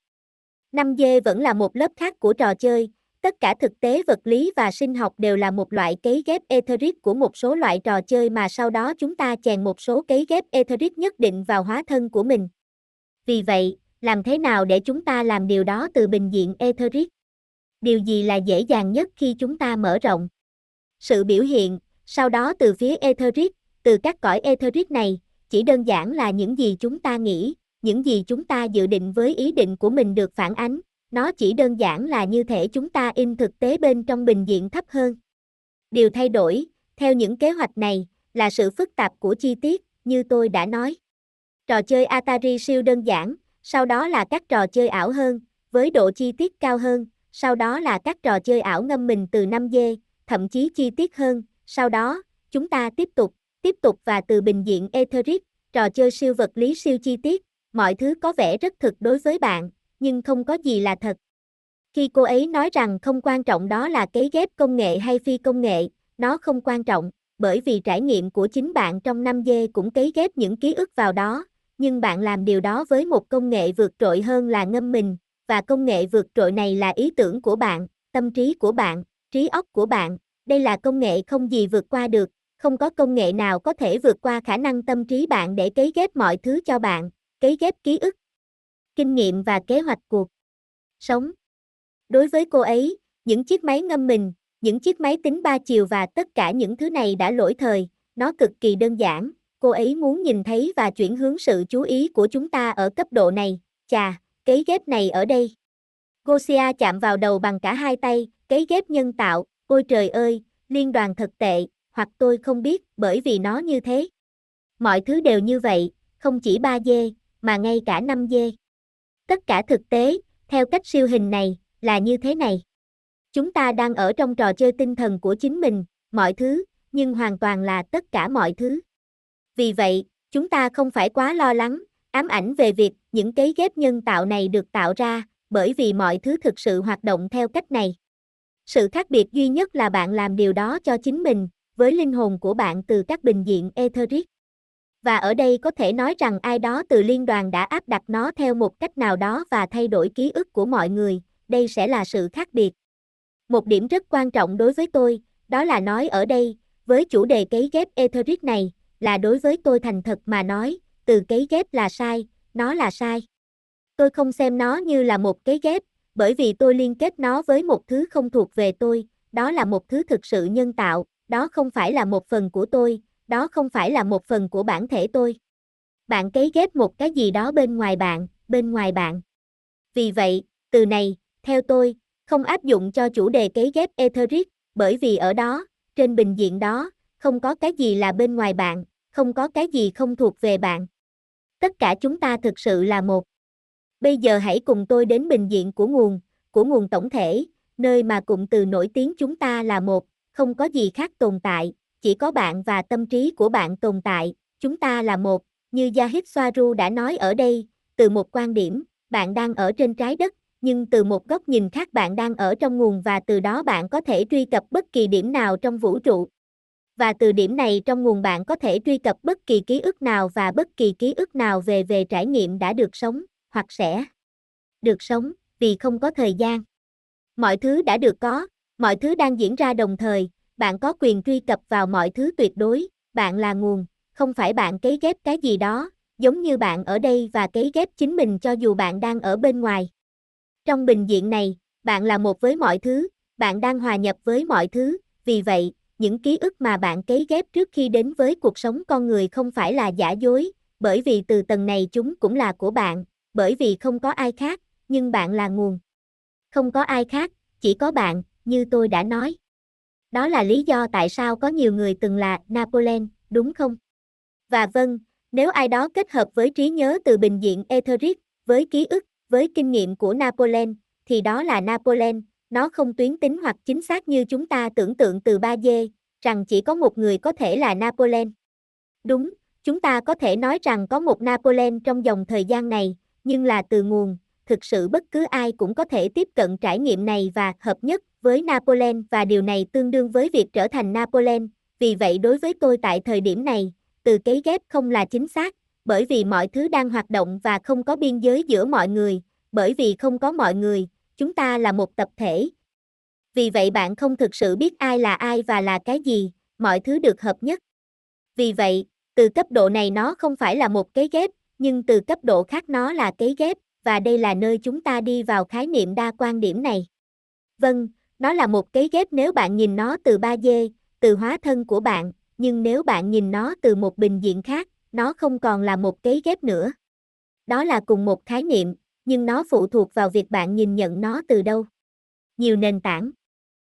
5G vẫn là một lớp khác của trò chơi, tất cả thực tế vật lý và sinh học đều là một loại cấy ghép etheric của một số loại trò chơi mà sau đó chúng ta chèn một số cấy ghép etheric nhất định vào hóa thân của mình. Vì vậy, làm thế nào để chúng ta làm điều đó từ bình diện etheric? Điều gì là dễ dàng nhất khi chúng ta mở rộng? Sự biểu hiện, sau đó từ phía etheric, từ các cõi etheric này, chỉ đơn giản là những gì chúng ta nghĩ, những gì chúng ta dự định với ý định của mình được phản ánh, nó chỉ đơn giản là như thể chúng ta in thực tế bên trong bình diện thấp hơn. Điều thay đổi, theo những kế hoạch này, là sự phức tạp của chi tiết, như tôi đã nói. Trò chơi Atari siêu đơn giản, sau đó là các trò chơi ảo hơn, với độ chi tiết cao hơn, sau đó là các trò chơi ảo ngâm mình từ 5D, thậm chí chi tiết hơn, sau đó, chúng ta tiếp tục, tiếp tục và từ bình diện Etheric, trò chơi siêu vật lý siêu chi tiết, mọi thứ có vẻ rất thực đối với bạn, nhưng không có gì là thật. Khi cô ấy nói rằng không quan trọng đó là cấy ghép công nghệ hay phi công nghệ, nó không quan trọng, bởi vì trải nghiệm của chính bạn trong năm dê cũng cấy ghép những ký ức vào đó, nhưng bạn làm điều đó với một công nghệ vượt trội hơn là ngâm mình, và công nghệ vượt trội này là ý tưởng của bạn, tâm trí của bạn, trí óc của bạn, đây là công nghệ không gì vượt qua được, không có công nghệ nào có thể vượt qua khả năng tâm trí bạn để cấy ghép mọi thứ cho bạn, cấy ghép ký ức, kinh nghiệm và kế hoạch cuộc sống. Đối với cô ấy, những chiếc máy ngâm mình, những chiếc máy tính ba chiều và tất cả những thứ này đã lỗi thời, nó cực kỳ đơn giản, cô ấy muốn nhìn thấy và chuyển hướng sự chú ý của chúng ta ở cấp độ này, chà, cấy ghép này ở đây. Gosia chạm vào đầu bằng cả hai tay, cấy ghép nhân tạo, ôi trời ơi, liên đoàn thật tệ, hoặc tôi không biết, bởi vì nó như thế. Mọi thứ đều như vậy, không chỉ 3D, mà ngay cả 5D. Tất cả thực tế, theo cách siêu hình này, là như thế này. Chúng ta đang ở trong trò chơi tinh thần của chính mình, mọi thứ, nhưng hoàn toàn là tất cả mọi thứ. Vì vậy, chúng ta không phải quá lo lắng, ám ảnh về việc những cấy ghép nhân tạo này được tạo ra, bởi vì mọi thứ thực sự hoạt động theo cách này. Sự khác biệt duy nhất là bạn làm điều đó cho chính mình, với linh hồn của bạn từ các bình diện etheric. Và ở đây có thể nói rằng ai đó từ liên đoàn đã áp đặt nó theo một cách nào đó và thay đổi ký ức của mọi người, đây sẽ là sự khác biệt. Một điểm rất quan trọng đối với tôi, đó là nói ở đây, với chủ đề cấy ghép Etheric này, là đối với tôi thành thật mà nói, từ cấy ghép là sai, nó là sai. Tôi không xem nó như là một cấy ghép, bởi vì tôi liên kết nó với một thứ không thuộc về tôi, đó là một thứ thực sự nhân tạo, đó không phải là một phần của tôi, đó không phải là một phần của bản thể tôi. Bạn cấy ghép một cái gì đó bên ngoài bạn, bên ngoài bạn. Vì vậy, từ này, theo tôi, không áp dụng cho chủ đề cấy ghép Etheric, bởi vì ở đó, trên bình diện đó, không có cái gì là bên ngoài bạn, không có cái gì không thuộc về bạn. Tất cả chúng ta thực sự là một. Bây giờ hãy cùng tôi đến bình diện của nguồn, của nguồn tổng thể, nơi mà cụm từ nổi tiếng chúng ta là một, không có gì khác tồn tại, chỉ có bạn và tâm trí của bạn tồn tại, chúng ta là một, như Yahid Swaru đã nói ở đây, từ một quan điểm, bạn đang ở trên trái đất, nhưng từ một góc nhìn khác bạn đang ở trong nguồn và từ đó bạn có thể truy cập bất kỳ điểm nào trong vũ trụ. Và từ điểm này trong nguồn bạn có thể truy cập bất kỳ ký ức nào và bất kỳ ký ức nào về về trải nghiệm đã được sống, hoặc sẽ được sống, vì không có thời gian. Mọi thứ đã được có, mọi thứ đang diễn ra đồng thời, bạn có quyền truy cập vào mọi thứ tuyệt đối, bạn là nguồn, không phải bạn cấy ghép cái gì đó, giống như bạn ở đây và cấy ghép chính mình cho dù bạn đang ở bên ngoài. Trong bình diện này, bạn là một với mọi thứ, bạn đang hòa nhập với mọi thứ, vì vậy, những ký ức mà bạn cấy ghép trước khi đến với cuộc sống con người không phải là giả dối, bởi vì từ tầng này chúng cũng là của bạn, bởi vì không có ai khác, nhưng bạn là nguồn. Không có ai khác, chỉ có bạn, như tôi đã nói. Đó là lý do tại sao có nhiều người từng là Napoleon, đúng không? Và vâng, nếu ai đó kết hợp với trí nhớ từ bình diện Etheric, với ký ức, với kinh nghiệm của Napoleon, thì đó là Napoleon, nó không tuyến tính hoặc chính xác như chúng ta tưởng tượng từ ba d rằng chỉ có một người có thể là Napoleon. Đúng, chúng ta có thể nói rằng có một Napoleon trong dòng thời gian này, nhưng là từ nguồn, thực sự bất cứ ai cũng có thể tiếp cận trải nghiệm này và hợp nhất với Napoleon và điều này tương đương với việc trở thành Napoleon. Vì vậy đối với tôi tại thời điểm này, từ cấy ghép không là chính xác, bởi vì mọi thứ đang hoạt động và không có biên giới giữa mọi người, bởi vì không có mọi người, chúng ta là một tập thể. Vì vậy bạn không thực sự biết ai là ai và là cái gì, mọi thứ được hợp nhất. Vì vậy, từ cấp độ này nó không phải là một cấy ghép, nhưng từ cấp độ khác nó là cấy ghép, và đây là nơi chúng ta đi vào khái niệm đa quan điểm này. Vâng, nó là một cái ghép nếu bạn nhìn nó từ 3D, từ hóa thân của bạn, nhưng nếu bạn nhìn nó từ một bình diện khác, nó không còn là một cái ghép nữa. Đó là cùng một khái niệm, nhưng nó phụ thuộc vào việc bạn nhìn nhận nó từ đâu. Nhiều nền tảng.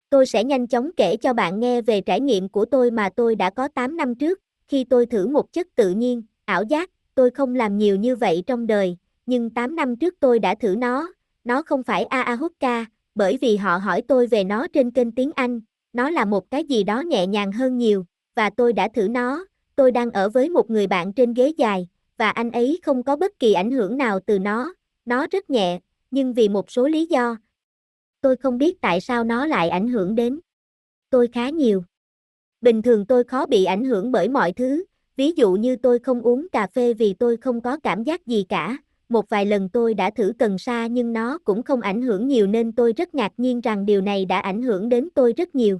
Tôi sẽ nhanh chóng kể cho bạn nghe về trải nghiệm của tôi mà tôi đã có 8 năm trước, khi tôi thử một chất tự nhiên, ảo giác, tôi không làm nhiều như vậy trong đời, nhưng 8 năm trước tôi đã thử nó, nó không phải Ayahuasca, bởi vì họ hỏi tôi về nó trên kênh tiếng Anh, nó là một cái gì đó nhẹ nhàng hơn nhiều, và tôi đã thử nó, tôi đang ở với một người bạn trên ghế dài, và anh ấy không có bất kỳ ảnh hưởng nào từ nó, nó rất nhẹ, nhưng vì một số lý do, tôi không biết tại sao nó lại ảnh hưởng đến tôi khá nhiều. Bình thường tôi khó bị ảnh hưởng bởi mọi thứ, ví dụ như tôi không uống cà phê vì tôi không có cảm giác gì cả, một vài lần tôi đã thử cần sa nhưng nó cũng không ảnh hưởng nhiều nên tôi rất ngạc nhiên rằng điều này đã ảnh hưởng đến tôi rất nhiều.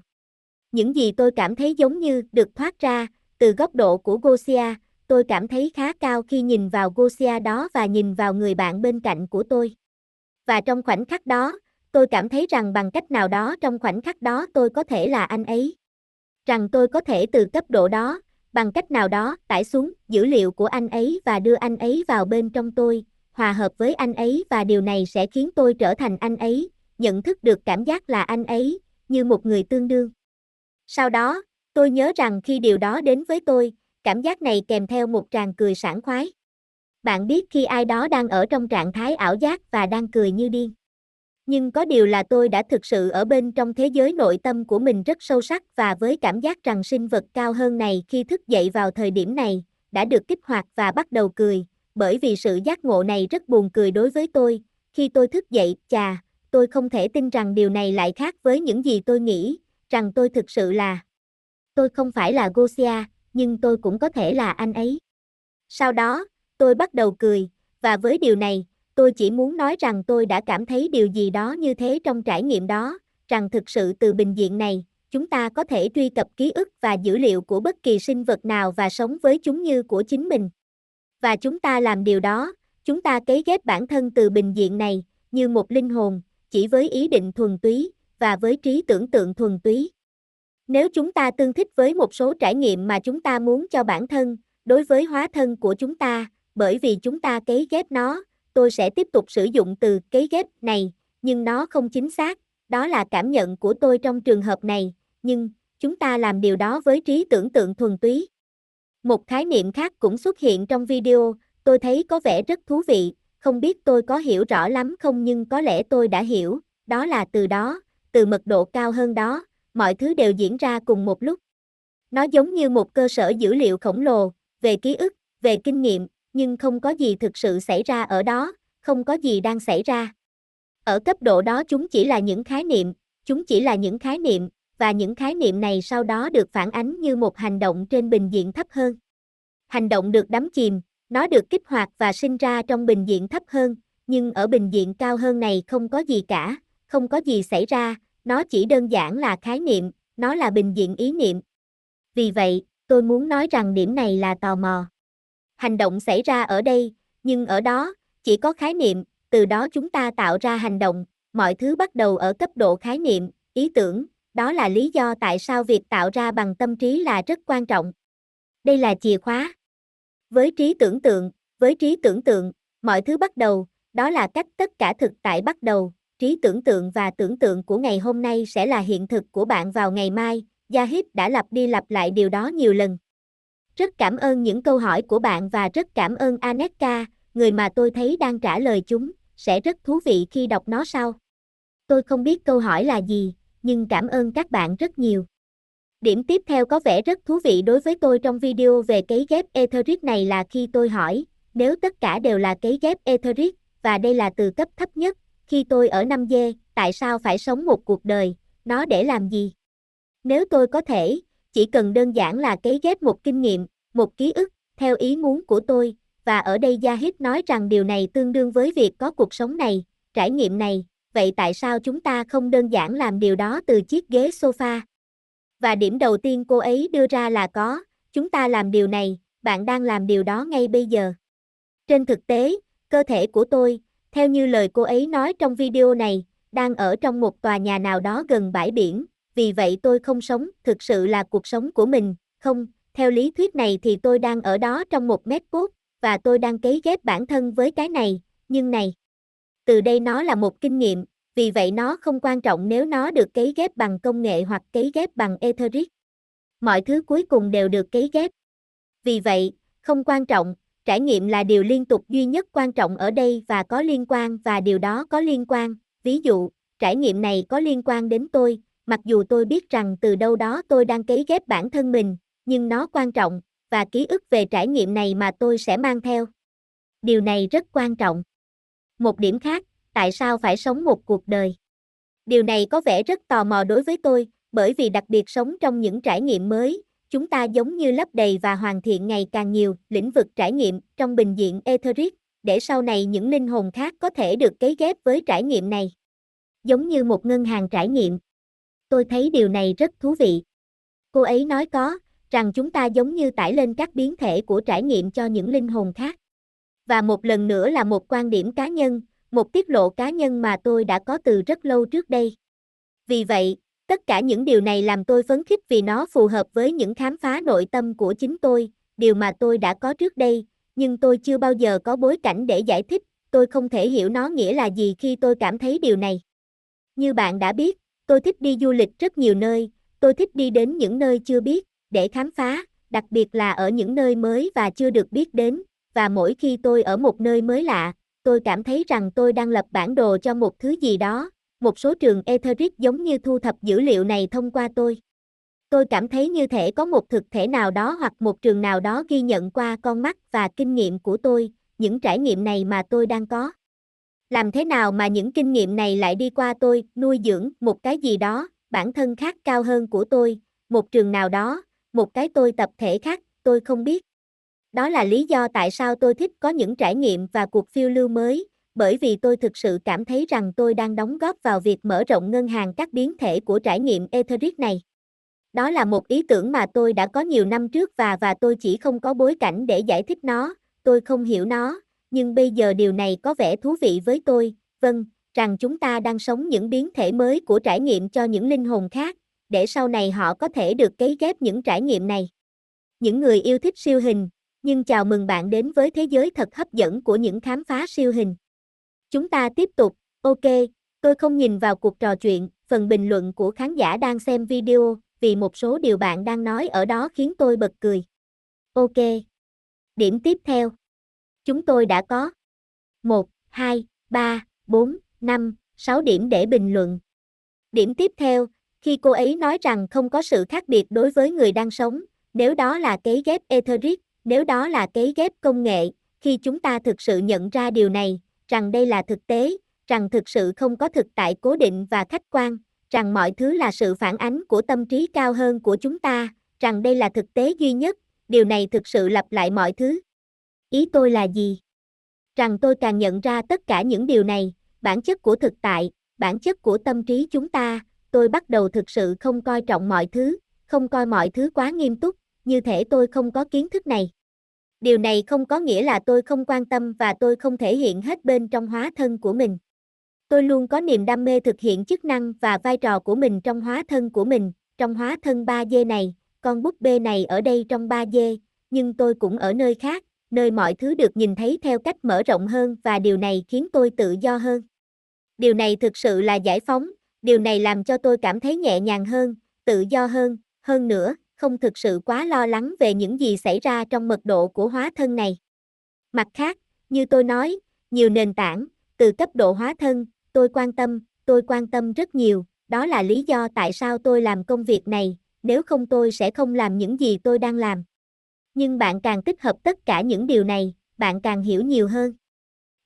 Những gì tôi cảm thấy giống như được thoát ra, từ góc độ của Gosia, tôi cảm thấy khá cao khi nhìn vào Gosia đó và nhìn vào người bạn bên cạnh của tôi. Và trong khoảnh khắc đó, tôi cảm thấy rằng bằng cách nào đó trong khoảnh khắc đó tôi có thể là anh ấy. Rằng tôi có thể từ cấp độ đó, bằng cách nào đó tải xuống dữ liệu của anh ấy và đưa anh ấy vào bên trong tôi, hòa hợp với anh ấy và điều này sẽ khiến tôi trở thành anh ấy, nhận thức được cảm giác là anh ấy, như một người tương đương. Sau đó, tôi nhớ rằng khi điều đó đến với tôi, cảm giác này kèm theo một tràng cười sảng khoái. Bạn biết khi ai đó đang ở trong trạng thái ảo giác và đang cười như điên. Nhưng có điều là tôi đã thực sự ở bên trong thế giới nội tâm của mình rất sâu sắc và với cảm giác rằng sinh vật cao hơn này khi thức dậy vào thời điểm này, đã được kích hoạt và bắt đầu cười, bởi vì sự giác ngộ này rất buồn cười đối với tôi, khi tôi thức dậy, chà, tôi không thể tin rằng điều này lại khác với những gì tôi nghĩ, rằng tôi thực sự là. Tôi không phải là Gosia, nhưng tôi cũng có thể là anh ấy. Sau đó, tôi bắt đầu cười, và với điều này, tôi chỉ muốn nói rằng tôi đã cảm thấy điều gì đó như thế trong trải nghiệm đó, rằng thực sự từ bình diện này, chúng ta có thể truy cập ký ức và dữ liệu của bất kỳ sinh vật nào và sống với chúng như của chính mình. Và chúng ta làm điều đó, chúng ta cấy ghép bản thân từ bình diện này, như một linh hồn, chỉ với ý định thuần túy, và với trí tưởng tượng thuần túy. Nếu chúng ta tương thích với một số trải nghiệm mà chúng ta muốn cho bản thân, đối với hóa thân của chúng ta, bởi vì chúng ta cấy ghép nó, tôi sẽ tiếp tục sử dụng từ cấy ghép này, nhưng nó không chính xác, đó là cảm nhận của tôi trong trường hợp này, nhưng chúng ta làm điều đó với trí tưởng tượng thuần túy. Một khái niệm khác cũng xuất hiện trong video, tôi thấy có vẻ rất thú vị, không biết tôi có hiểu rõ lắm không nhưng có lẽ tôi đã hiểu, đó là từ đó, từ mật độ cao hơn đó, mọi thứ đều diễn ra cùng một lúc. Nó giống như một cơ sở dữ liệu khổng lồ, về ký ức, về kinh nghiệm, nhưng không có gì thực sự xảy ra ở đó, không có gì đang xảy ra. Ở cấp độ đó chúng chỉ là những khái niệm, chúng chỉ là những khái niệm, và những khái niệm này sau đó được phản ánh như một hành động trên bình diện thấp hơn. Hành động được đắm chìm, nó được kích hoạt và sinh ra trong bình diện thấp hơn, nhưng ở bình diện cao hơn này không có gì cả, không có gì xảy ra, nó chỉ đơn giản là khái niệm, nó là bình diện ý niệm. Vì vậy, tôi muốn nói rằng điểm này là tò mò. Hành động xảy ra ở đây, nhưng ở đó, chỉ có khái niệm, từ đó chúng ta tạo ra hành động, mọi thứ bắt đầu ở cấp độ khái niệm, ý tưởng, đó là lý do tại sao việc tạo ra bằng tâm trí là rất quan trọng. Đây là chìa khóa. Với trí tưởng tượng, với trí tưởng tượng, mọi thứ bắt đầu, đó là cách tất cả thực tại bắt đầu, trí tưởng tượng và tưởng tượng của ngày hôm nay sẽ là hiện thực của bạn vào ngày mai, Yahid đã lặp đi lặp lại điều đó nhiều lần. Rất cảm ơn những câu hỏi của bạn và rất cảm ơn Aneka, người mà tôi thấy đang trả lời chúng, sẽ rất thú vị khi đọc nó sau. Tôi không biết câu hỏi là gì, nhưng cảm ơn các bạn rất nhiều. Điểm tiếp theo có vẻ rất thú vị đối với tôi trong video về cấy ghép Etheric này là khi tôi hỏi, nếu tất cả đều là cấy ghép Etheric, và đây là từ cấp thấp nhất, khi tôi ở 5D, tại sao phải sống một cuộc đời, nó để làm gì? Nếu tôi có thể, chỉ cần đơn giản là cấy ghép một kinh nghiệm, một ký ức, theo ý muốn của tôi, và ở đây gia hít nói rằng điều này tương đương với việc có cuộc sống này, trải nghiệm này, vậy tại sao chúng ta không đơn giản làm điều đó từ chiếc ghế sofa? Và điểm đầu tiên cô ấy đưa ra là có, chúng ta làm điều này, bạn đang làm điều đó ngay bây giờ. Trên thực tế, cơ thể của tôi, theo như lời cô ấy nói trong video này, đang ở trong một tòa nhà nào đó gần bãi biển, vì vậy tôi không sống, thực sự là cuộc sống của mình, không, theo lý thuyết này thì tôi đang ở đó trong một mét cốt, và tôi đang cấy ghép bản thân với cái này, nhưng này. Từ đây nó là một kinh nghiệm, vì vậy nó không quan trọng nếu nó được cấy ghép bằng công nghệ hoặc cấy ghép bằng Etheric. Mọi thứ cuối cùng đều được cấy ghép. Vì vậy, không quan trọng, trải nghiệm là điều liên tục duy nhất quan trọng ở đây và có liên quan và điều đó có liên quan. Ví dụ, trải nghiệm này có liên quan đến tôi, mặc dù tôi biết rằng từ đâu đó tôi đang cấy ghép bản thân mình, nhưng nó quan trọng, và ký ức về trải nghiệm này mà tôi sẽ mang theo. Điều này rất quan trọng. Một điểm khác, tại sao phải sống một cuộc đời? Điều này có vẻ rất tò mò đối với tôi, bởi vì đặc biệt sống trong những trải nghiệm mới, chúng ta giống như lấp đầy và hoàn thiện ngày càng nhiều lĩnh vực trải nghiệm trong bình diện Etheric, để sau này những linh hồn khác có thể được cấy ghép với trải nghiệm này. Giống như một ngân hàng trải nghiệm. Tôi thấy điều này rất thú vị. Cô ấy nói có, rằng chúng ta giống như tải lên các biến thể của trải nghiệm cho những linh hồn khác. Và một lần nữa là một quan điểm cá nhân, một tiết lộ cá nhân mà tôi đã có từ rất lâu trước đây. Vì vậy, tất cả những điều này làm tôi phấn khích vì nó phù hợp với những khám phá nội tâm của chính tôi, điều mà tôi đã có trước đây, nhưng tôi chưa bao giờ có bối cảnh để giải thích, tôi không thể hiểu nó nghĩa là gì khi tôi cảm thấy điều này. Như bạn đã biết, tôi thích đi du lịch rất nhiều nơi, tôi thích đi đến những nơi chưa biết, để khám phá, đặc biệt là ở những nơi mới và chưa được biết đến, và mỗi khi tôi ở một nơi mới lạ, tôi cảm thấy rằng tôi đang lập bản đồ cho một thứ gì đó, một số trường Etheric giống như thu thập dữ liệu này thông qua tôi. Tôi cảm thấy như thể có một thực thể nào đó hoặc một trường nào đó ghi nhận qua con mắt và kinh nghiệm của tôi, những trải nghiệm này mà tôi đang có. Làm thế nào mà những kinh nghiệm này lại đi qua tôi, nuôi dưỡng một cái gì đó, bản thân khác cao hơn của tôi, một trường nào đó, một cái tôi tập thể khác, tôi không biết. Đó là lý do tại sao tôi thích có những trải nghiệm và cuộc phiêu lưu mới, bởi vì tôi thực sự cảm thấy rằng tôi đang đóng góp vào việc mở rộng ngân hàng các biến thể của trải nghiệm Etheric này. Đó là một ý tưởng mà tôi đã có nhiều năm trước và và tôi chỉ không có bối cảnh để giải thích nó, tôi không hiểu nó, nhưng bây giờ điều này có vẻ thú vị với tôi, vâng, rằng chúng ta đang sống những biến thể mới của trải nghiệm cho những linh hồn khác, để sau này họ có thể được cấy ghép những trải nghiệm này. Những người yêu thích siêu hình, nhưng chào mừng bạn đến với thế giới thật hấp dẫn của những khám phá siêu hình. Chúng ta tiếp tục, ok, tôi không nhìn vào cuộc trò chuyện, phần bình luận của khán giả đang xem video, vì một số điều bạn đang nói ở đó khiến tôi bật cười. Ok. Điểm tiếp theo. Chúng tôi đã có 1, 2, 3, 4, 5, 6 điểm để bình luận. Điểm tiếp theo, khi cô ấy nói rằng không có sự khác biệt đối với người đang sống, nếu đó là cấy ghép etheric, nếu đó là cấy ghép công nghệ, khi chúng ta thực sự nhận ra điều này, rằng đây là thực tế, rằng thực sự không có thực tại cố định và khách quan, rằng mọi thứ là sự phản ánh của tâm trí cao hơn của chúng ta, rằng đây là thực tế duy nhất, điều này thực sự lặp lại mọi thứ. Ý tôi là gì? Rằng tôi càng nhận ra tất cả những điều này, bản chất của thực tại, bản chất của tâm trí chúng ta, tôi bắt đầu thực sự không coi trọng mọi thứ, không coi mọi thứ quá nghiêm túc, như thể tôi không có kiến thức này. Điều này không có nghĩa là tôi không quan tâm và tôi không thể hiện hết bên trong hóa thân của mình. Tôi luôn có niềm đam mê thực hiện chức năng và vai trò của mình trong hóa thân của mình, trong hóa thân 3D này, con búp bê này ở đây trong 3D, nhưng tôi cũng ở nơi khác, nơi mọi thứ được nhìn thấy theo cách mở rộng hơn và điều này khiến tôi tự do hơn. Điều này thực sự là giải phóng, điều này làm cho tôi cảm thấy nhẹ nhàng hơn, tự do hơn, hơn nữa, không thực sự quá lo lắng về những gì xảy ra trong mật độ của hóa thân này. Mặt khác, như tôi nói, nhiều nền tảng, từ cấp độ hóa thân, tôi quan tâm, tôi quan tâm rất nhiều, đó là lý do tại sao tôi làm công việc này, nếu không tôi sẽ không làm những gì tôi đang làm. Nhưng bạn càng tích hợp tất cả những điều này, bạn càng hiểu nhiều hơn.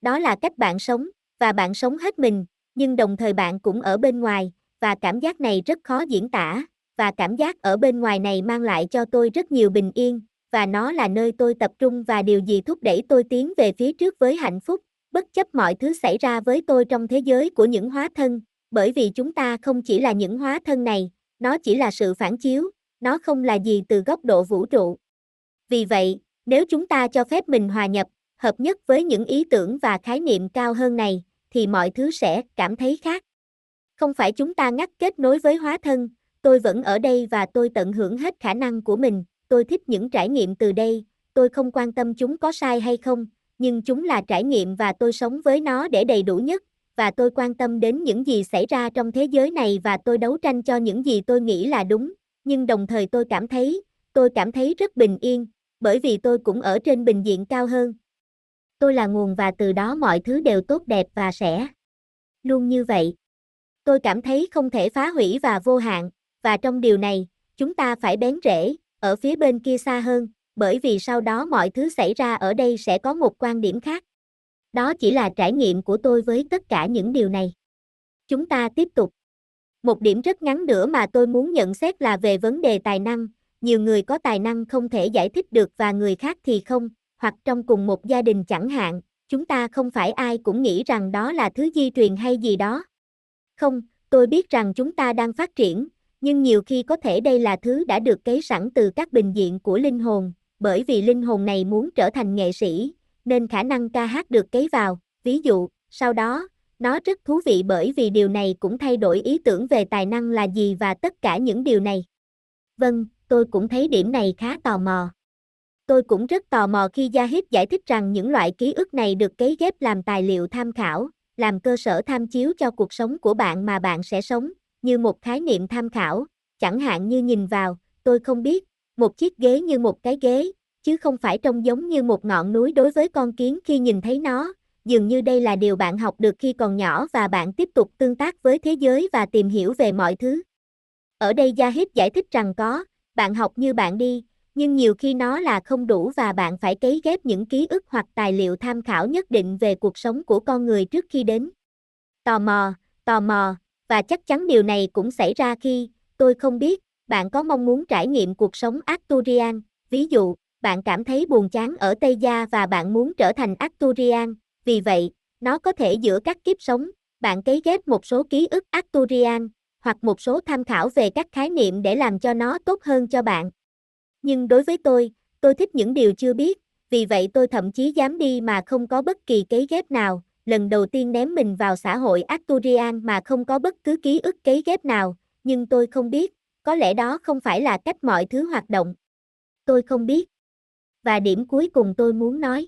Đó là cách bạn sống, và bạn sống hết mình, nhưng đồng thời bạn cũng ở bên ngoài, và cảm giác này rất khó diễn tả, và cảm giác ở bên ngoài này mang lại cho tôi rất nhiều bình yên, và nó là nơi tôi tập trung và điều gì thúc đẩy tôi tiến về phía trước với hạnh phúc, bất chấp mọi thứ xảy ra với tôi trong thế giới của những hóa thân, bởi vì chúng ta không chỉ là những hóa thân này, nó chỉ là sự phản chiếu, nó không là gì từ góc độ vũ trụ. Vì vậy, nếu chúng ta cho phép mình hòa nhập, hợp nhất với những ý tưởng và khái niệm cao hơn này, thì mọi thứ sẽ cảm thấy khác. Không phải chúng ta ngắt kết nối với hóa thân, tôi vẫn ở đây và tôi tận hưởng hết khả năng của mình, tôi thích những trải nghiệm từ đây, tôi không quan tâm chúng có sai hay không, nhưng chúng là trải nghiệm và tôi sống với nó để đầy đủ nhất, và tôi quan tâm đến những gì xảy ra trong thế giới này và tôi đấu tranh cho những gì tôi nghĩ là đúng, nhưng đồng thời tôi cảm thấy, tôi cảm thấy rất bình yên, bởi vì tôi cũng ở trên bình diện cao hơn. Tôi là nguồn và từ đó mọi thứ đều tốt đẹp và sẽ luôn như vậy. Tôi cảm thấy không thể phá hủy và vô hạn, và trong điều này, chúng ta phải bén rễ, ở phía bên kia xa hơn, bởi vì sau đó mọi thứ xảy ra ở đây sẽ có một quan điểm khác. Đó chỉ là trải nghiệm của tôi với tất cả những điều này. Chúng ta tiếp tục. Một điểm rất ngắn nữa mà tôi muốn nhận xét là về vấn đề tài năng, nhiều người có tài năng không thể giải thích được và người khác thì không, hoặc trong cùng một gia đình chẳng hạn, chúng ta không phải ai cũng nghĩ rằng đó là thứ di truyền hay gì đó. Không, tôi biết rằng chúng ta đang phát triển, nhưng nhiều khi có thể đây là thứ đã được cấy sẵn từ các bình diện của linh hồn, bởi vì linh hồn này muốn trở thành nghệ sĩ, nên khả năng ca hát được cấy vào, ví dụ, sau đó, nó rất thú vị bởi vì điều này cũng thay đổi ý tưởng về tài năng là gì và tất cả những điều này. Vâng, tôi cũng thấy điểm này khá tò mò. Tôi cũng rất tò mò khi gia hiếp giải thích rằng những loại ký ức này được cấy ghép làm tài liệu tham khảo, làm cơ sở tham chiếu cho cuộc sống của bạn mà bạn sẽ sống, như một khái niệm tham khảo, chẳng hạn như nhìn vào, tôi không biết, một chiếc ghế như một cái ghế, chứ không phải trông giống như một ngọn núi đối với con kiến khi nhìn thấy nó, dường như đây là điều bạn học được khi còn nhỏ và bạn tiếp tục tương tác với thế giới và tìm hiểu về mọi thứ. Ở đây Zahid giải thích rằng có, bạn học như bạn đi, nhưng nhiều khi nó là không đủ và bạn phải cấy ghép những ký ức hoặc tài liệu tham khảo nhất định về cuộc sống của con người trước khi đến. Tò mò, tò mò, và chắc chắn điều này cũng xảy ra khi, tôi không biết, bạn có mong muốn trải nghiệm cuộc sống Arturian, ví dụ, bạn cảm thấy buồn chán ở Tây Gia và bạn muốn trở thành Arturian, vì vậy, nó có thể giữa các kiếp sống, bạn cấy ghép một số ký ức Arturian, hoặc một số tham khảo về các khái niệm để làm cho nó tốt hơn cho bạn. Nhưng đối với tôi, tôi thích những điều chưa biết, vì vậy tôi thậm chí dám đi mà không có bất kỳ cấy ghép nào, lần đầu tiên ném mình vào xã hội Arturian mà không có bất cứ ký ức cấy ghép nào, nhưng tôi không biết, có lẽ đó không phải là cách mọi thứ hoạt động. Tôi không biết. Và điểm cuối cùng tôi muốn nói.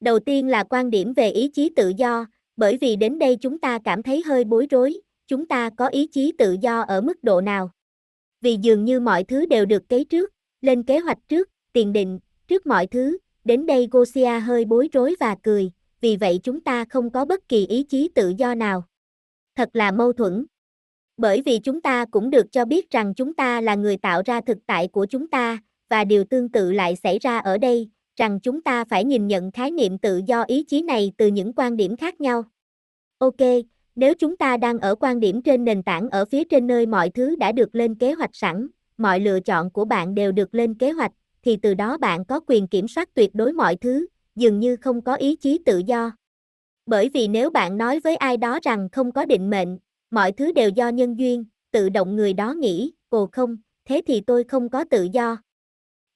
Đầu tiên là quan điểm về ý chí tự do, bởi vì đến đây chúng ta cảm thấy hơi bối rối, chúng ta có ý chí tự do ở mức độ nào? Vì dường như mọi thứ đều được kế trước, lên kế hoạch trước, tiền định, trước mọi thứ, đến đây Gosia hơi bối rối và cười, vì vậy chúng ta không có bất kỳ ý chí tự do nào. Thật là mâu thuẫn. Bởi vì chúng ta cũng được cho biết rằng chúng ta là người tạo ra thực tại của chúng ta, và điều tương tự lại xảy ra ở đây, rằng chúng ta phải nhìn nhận khái niệm tự do ý chí này từ những quan điểm khác nhau. Ok, nếu chúng ta đang ở quan điểm trên nền tảng ở phía trên nơi mọi thứ đã được lên kế hoạch sẵn, mọi lựa chọn của bạn đều được lên kế hoạch, thì từ đó bạn có quyền kiểm soát tuyệt đối mọi thứ, dường như không có ý chí tự do. Bởi vì nếu bạn nói với ai đó rằng không có định mệnh, mọi thứ đều do nhân duyên, tự động người đó nghĩ, ồ không, thế thì tôi không có tự do.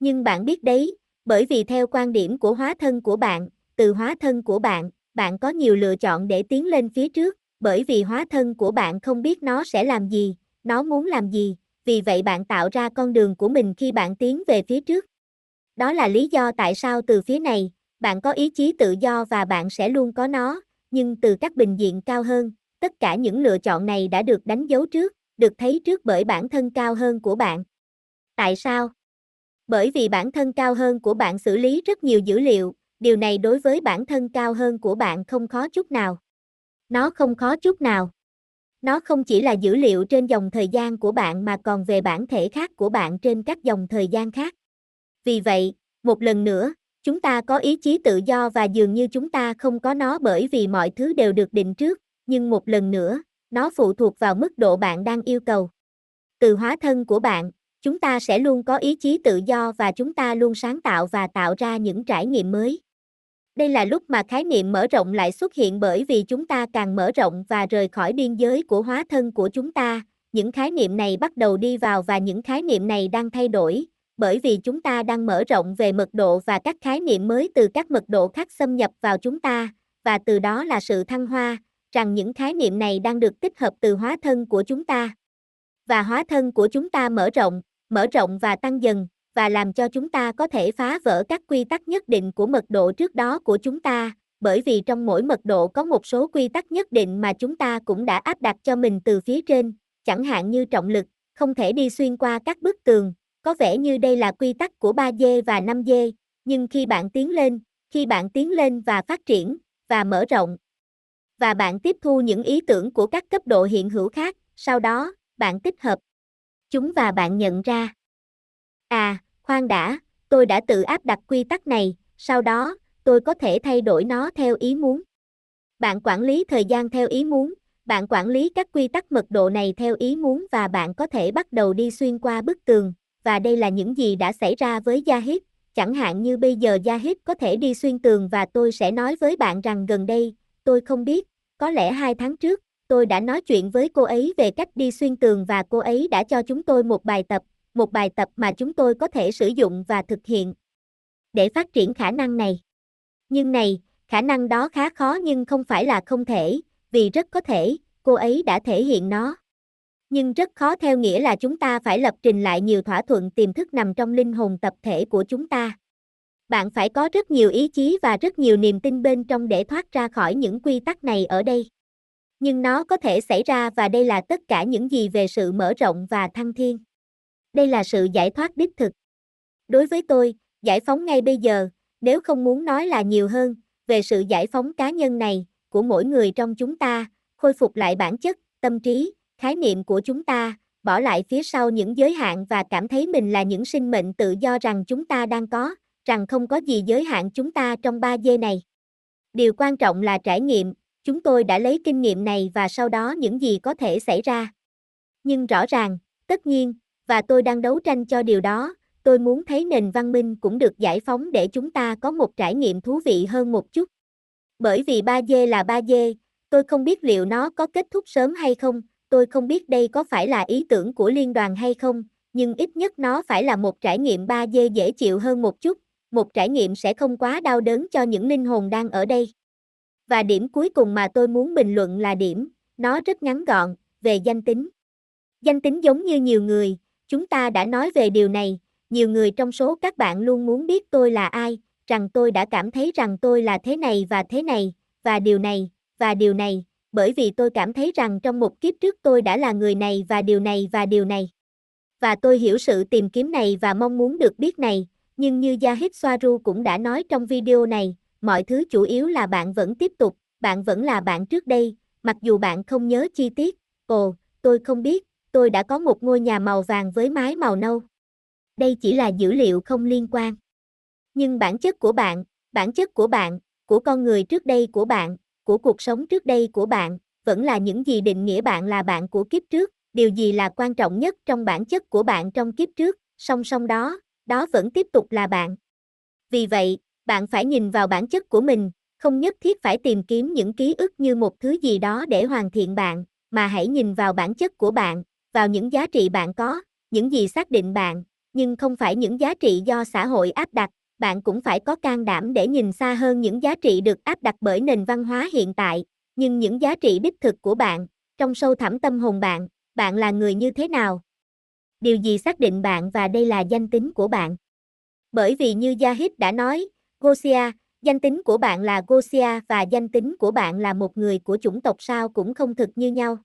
Nhưng bạn biết đấy, bởi vì theo quan điểm của hóa thân của bạn, từ hóa thân của bạn, bạn có nhiều lựa chọn để tiến lên phía trước, bởi vì hóa thân của bạn không biết nó sẽ làm gì, nó muốn làm gì, vì vậy bạn tạo ra con đường của mình khi bạn tiến về phía trước. Đó là lý do tại sao từ phía này, bạn có ý chí tự do và bạn sẽ luôn có nó, nhưng từ các bình diện cao hơn, tất cả những lựa chọn này đã được đánh dấu trước, được thấy trước bởi bản thân cao hơn của bạn. Tại sao? Bởi vì bản thân cao hơn của bạn xử lý rất nhiều dữ liệu, điều này đối với bản thân cao hơn của bạn không khó chút nào. Nó không khó chút nào. Nó không chỉ là dữ liệu trên dòng thời gian của bạn mà còn về bản thể khác của bạn trên các dòng thời gian khác. Vì vậy, một lần nữa, chúng ta có ý chí tự do và dường như chúng ta không có nó bởi vì mọi thứ đều được định trước, nhưng một lần nữa, nó phụ thuộc vào mức độ bạn đang yêu cầu. Từ hóa thân của bạn, chúng ta sẽ luôn có ý chí tự do và chúng ta luôn sáng tạo và tạo ra những trải nghiệm mới. Đây là lúc mà khái niệm mở rộng lại xuất hiện bởi vì chúng ta càng mở rộng và rời khỏi biên giới của hóa thân của chúng ta, những khái niệm này bắt đầu đi vào và những khái niệm này đang thay đổi, bởi vì chúng ta đang mở rộng về mật độ và các khái niệm mới từ các mật độ khác xâm nhập vào chúng ta, và từ đó là sự thăng hoa, rằng những khái niệm này đang được tích hợp từ hóa thân của chúng ta. Và hóa thân của chúng ta mở rộng, mở rộng và tăng dần, và làm cho chúng ta có thể phá vỡ các quy tắc nhất định của mật độ trước đó của chúng ta, bởi vì trong mỗi mật độ có một số quy tắc nhất định mà chúng ta cũng đã áp đặt cho mình từ phía trên, chẳng hạn như trọng lực, không thể đi xuyên qua các bức tường, có vẻ như đây là quy tắc của 3D và 5D, nhưng khi bạn tiến lên, khi bạn tiến lên và phát triển, và mở rộng, và bạn tiếp thu những ý tưởng của các cấp độ hiện hữu khác, sau đó, bạn tích hợp chúng và bạn nhận ra. À, khoan đã, tôi đã tự áp đặt quy tắc này, sau đó, tôi có thể thay đổi nó theo ý muốn. Bạn quản lý thời gian theo ý muốn, bạn quản lý các quy tắc mật độ này theo ý muốn và bạn có thể bắt đầu đi xuyên qua bức tường, và đây là những gì đã xảy ra với Yahid, chẳng hạn như bây giờ Yahid có thể đi xuyên tường và tôi sẽ nói với bạn rằng gần đây, tôi không biết, có lẽ hai tháng trước, tôi đã nói chuyện với cô ấy về cách đi xuyên tường và cô ấy đã cho chúng tôi một bài tập, một bài tập mà chúng tôi có thể sử dụng và thực hiện để phát triển khả năng này. Nhưng này, khả năng đó khá khó nhưng không phải là không thể, vì rất có thể, cô ấy đã thể hiện nó. Nhưng rất khó theo nghĩa là chúng ta phải lập trình lại nhiều thỏa thuận tiềm thức nằm trong linh hồn tập thể của chúng ta. Bạn phải có rất nhiều ý chí và rất nhiều niềm tin bên trong để thoát ra khỏi những quy tắc này ở đây. Nhưng nó có thể xảy ra và đây là tất cả những gì về sự mở rộng và thăng thiên. Đây là sự giải thoát đích thực. Đối với tôi, giải phóng ngay bây giờ, nếu không muốn nói là nhiều hơn, về sự giải phóng cá nhân này, của mỗi người trong chúng ta, khôi phục lại bản chất, tâm trí, khái niệm của chúng ta, bỏ lại phía sau những giới hạn và cảm thấy mình là những sinh mệnh tự do rằng chúng ta đang có, rằng không có gì giới hạn chúng ta trong ba dê này. Điều quan trọng là trải nghiệm, chúng tôi đã lấy kinh nghiệm này và sau đó những gì có thể xảy ra. Nhưng rõ ràng, tất nhiên, và tôi đang đấu tranh cho điều đó, tôi muốn thấy nền văn minh cũng được giải phóng để chúng ta có một trải nghiệm thú vị hơn một chút. Bởi vì 3D là 3D, tôi không biết liệu nó có kết thúc sớm hay không, tôi không biết đây có phải là ý tưởng của liên đoàn hay không, nhưng ít nhất nó phải là một trải nghiệm 3D dễ chịu hơn một chút, một trải nghiệm sẽ không quá đau đớn cho những linh hồn đang ở đây. Và điểm cuối cùng mà tôi muốn bình luận là điểm, nó rất ngắn gọn, về danh tính. Danh tính giống như nhiều người, chúng ta đã nói về điều này, nhiều người trong số các bạn luôn muốn biết tôi là ai, rằng tôi đã cảm thấy rằng tôi là thế này và thế này, và điều này, và điều này, bởi vì tôi cảm thấy rằng trong một kiếp trước tôi đã là người này và điều này và điều này. Và tôi hiểu sự tìm kiếm này và mong muốn được biết này, nhưng như Yahid Soaru cũng đã nói trong video này, mọi thứ chủ yếu là bạn vẫn tiếp tục, bạn vẫn là bạn trước đây, mặc dù bạn không nhớ chi tiết, ồ, tôi không biết, tôi đã có một ngôi nhà màu vàng với mái màu nâu. Đây chỉ là dữ liệu không liên quan. Nhưng bản chất của bạn, bản chất của bạn, của con người trước đây của bạn, của cuộc sống trước đây của bạn, vẫn là những gì định nghĩa bạn là bạn của kiếp trước, điều gì là quan trọng nhất trong bản chất của bạn trong kiếp trước, song song đó, đó vẫn tiếp tục là bạn. Vì vậy, bạn phải nhìn vào bản chất của mình, không nhất thiết phải tìm kiếm những ký ức như một thứ gì đó để hoàn thiện bạn, mà hãy nhìn vào bản chất của bạn, vào những giá trị bạn có, những gì xác định bạn, nhưng không phải những giá trị do xã hội áp đặt, bạn cũng phải có can đảm để nhìn xa hơn những giá trị được áp đặt bởi nền văn hóa hiện tại, nhưng những giá trị đích thực của bạn, trong sâu thẳm tâm hồn bạn, bạn là người như thế nào? Điều gì xác định bạn và đây là danh tính của bạn? Bởi vì như Yahid đã nói, Gosia, danh tính của bạn là Gosia và danh tính của bạn là một người của chủng tộc sao cũng không thực như nhau.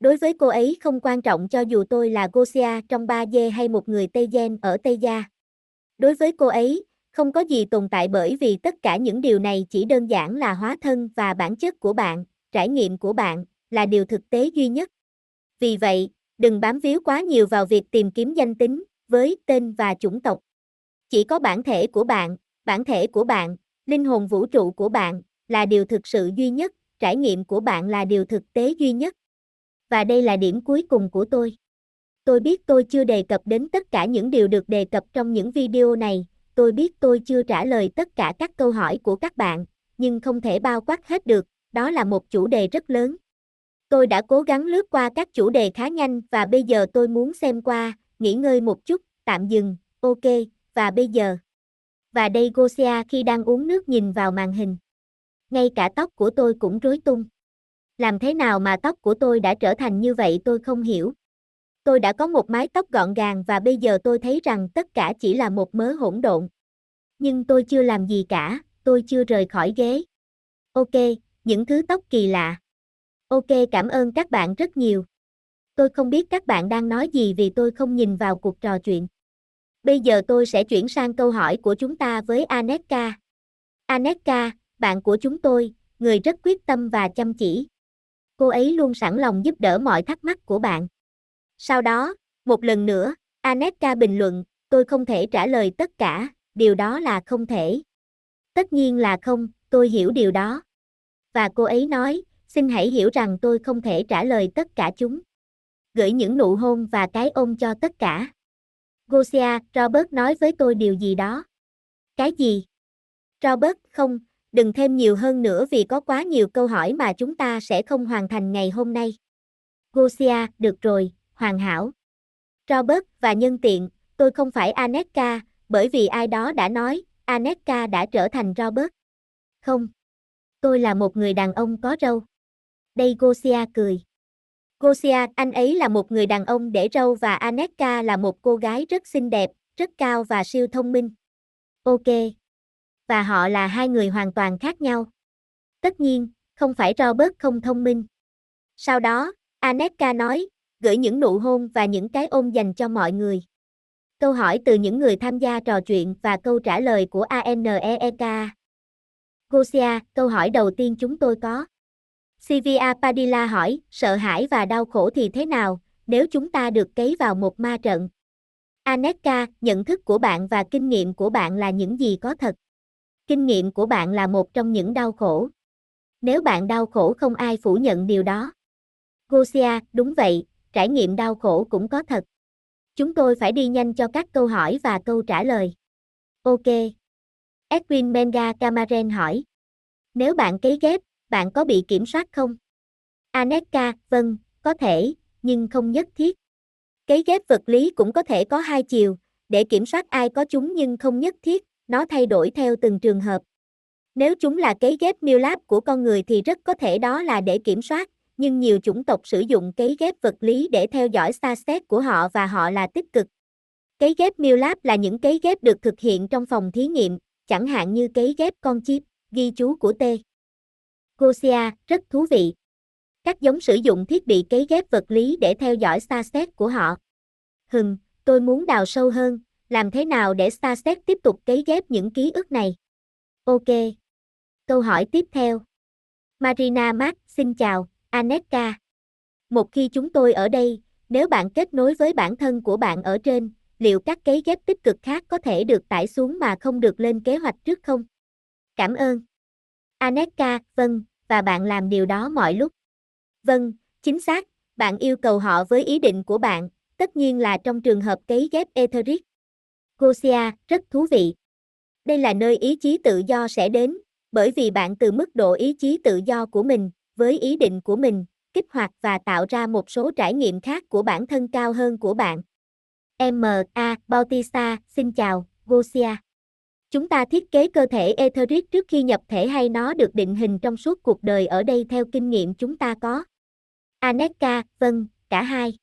Đối với cô ấy không quan trọng cho dù tôi là Gosia trong ba dê hay một người Tây Gen ở Tây Gia. Đối với cô ấy, không có gì tồn tại bởi vì tất cả những điều này chỉ đơn giản là hóa thân và bản chất của bạn, trải nghiệm của bạn, là điều thực tế duy nhất. Vì vậy, đừng bám víu quá nhiều vào việc tìm kiếm danh tính, với tên và chủng tộc. Chỉ có bản thể của bạn, bản thể của bạn, linh hồn vũ trụ của bạn, là điều thực sự duy nhất, trải nghiệm của bạn là điều thực tế duy nhất. Và đây là điểm cuối cùng của tôi. Tôi biết tôi chưa đề cập đến tất cả những điều được đề cập trong những video này, tôi biết tôi chưa trả lời tất cả các câu hỏi của các bạn, nhưng không thể bao quát hết được, đó là một chủ đề rất lớn. Tôi đã cố gắng lướt qua các chủ đề khá nhanh và bây giờ tôi muốn xem qua, nghỉ ngơi một chút, tạm dừng, ok, và bây giờ. Và đây Gosia khi đang uống nước nhìn vào màn hình. Ngay cả tóc của tôi cũng rối tung. Làm thế nào mà tóc của tôi đã trở thành như vậy tôi không hiểu. Tôi đã có một mái tóc gọn gàng và bây giờ tôi thấy rằng tất cả chỉ là một mớ hỗn độn. Nhưng tôi chưa làm gì cả, tôi chưa rời khỏi ghế. Ok, những thứ tóc kỳ lạ. Ok cảm ơn các bạn rất nhiều. Tôi không biết các bạn đang nói gì vì tôi không nhìn vào cuộc trò chuyện. Bây giờ tôi sẽ chuyển sang câu hỏi của chúng ta với Aneka. Aneka, bạn của chúng tôi, người rất quyết tâm và chăm chỉ. Cô ấy luôn sẵn lòng giúp đỡ mọi thắc mắc của bạn. Sau đó, một lần nữa, Aneka bình luận, tôi không thể trả lời tất cả, điều đó là không thể. Tất nhiên là không, tôi hiểu điều đó. Và cô ấy nói, xin hãy hiểu rằng tôi không thể trả lời tất cả chúng. Gửi những nụ hôn và cái ôm cho tất cả. Gosia, Robert nói với tôi điều gì đó. Cái gì? Robert, không, đừng thêm nhiều hơn nữa vì có quá nhiều câu hỏi mà chúng ta sẽ không hoàn thành ngày hôm nay. Gosia, được rồi, hoàn hảo. Robert và nhân tiện, tôi không phải Aneka, bởi vì ai đó đã nói, Aneka đã trở thành Robert. Không. Tôi là một người đàn ông có râu. Đây Gosia cười. Gosia, anh ấy là một người đàn ông để râu và Aneka là một cô gái rất xinh đẹp, rất cao và siêu thông minh. Ok. Và họ là hai người hoàn toàn khác nhau. Tất nhiên, không phải Robert không thông minh. Sau đó, Aneka nói, gửi những nụ hôn và những cái ôm dành cho mọi người. Câu hỏi từ những người tham gia trò chuyện và câu trả lời của ANEEK. Gosia, câu hỏi đầu tiên chúng tôi có. Sivia Padilla hỏi, sợ hãi và đau khổ thì thế nào, nếu chúng ta được cấy vào một ma trận? Aneka, nhận thức của bạn và kinh nghiệm của bạn là những gì có thật? Kinh nghiệm của bạn là một trong những đau khổ. Nếu bạn đau khổ không ai phủ nhận điều đó. Gosia, đúng vậy, trải nghiệm đau khổ cũng có thật. Chúng tôi phải đi nhanh cho các câu hỏi và câu trả lời. Ok. Edwin Menga Camaren hỏi. Nếu bạn cấy ghép, bạn có bị kiểm soát không? Aneka, vâng, có thể, nhưng không nhất thiết. Cấy ghép vật lý cũng có thể có hai chiều, để kiểm soát ai có chúng nhưng không nhất thiết, nó thay đổi theo từng trường hợp. Nếu chúng là cấy ghép miêu lab của con người thì rất có thể đó là để kiểm soát, nhưng nhiều chủng tộc sử dụng cấy ghép vật lý để theo dõi xa xét của họ và họ là tích cực. Cấy ghép miêu láp là những cấy ghép được thực hiện trong phòng thí nghiệm, chẳng hạn như cấy ghép con chip, ghi chú của T. Gosia, rất thú vị. Các giống sử dụng thiết bị cấy ghép vật lý để theo dõi xa xét của họ. Hừm, tôi muốn đào sâu hơn, làm thế nào để xa xét tiếp tục cấy ghép những ký ức này? Ok. Câu hỏi tiếp theo. Marina Mark, xin chào, Anetka. Một khi chúng tôi ở đây, nếu bạn kết nối với bản thân của bạn ở trên, liệu các cấy ghép tích cực khác có thể được tải xuống mà không được lên kế hoạch trước không? Cảm ơn. Anetka, vâng, và bạn làm điều đó mọi lúc. Vâng, chính xác, bạn yêu cầu họ với ý định của bạn, tất nhiên là trong trường hợp cấy ghép Etheric. Gosia, rất thú vị. Đây là nơi ý chí tự do sẽ đến, bởi vì bạn từ mức độ ý chí tự do của mình, với ý định của mình, kích hoạt và tạo ra một số trải nghiệm khác của bản thân cao hơn của bạn. M.A. Bautista, xin chào, Gosia. Chúng ta thiết kế cơ thể etheric trước khi nhập thể hay nó được định hình trong suốt cuộc đời ở đây theo kinh nghiệm chúng ta có? Aneka, vâng, cả hai.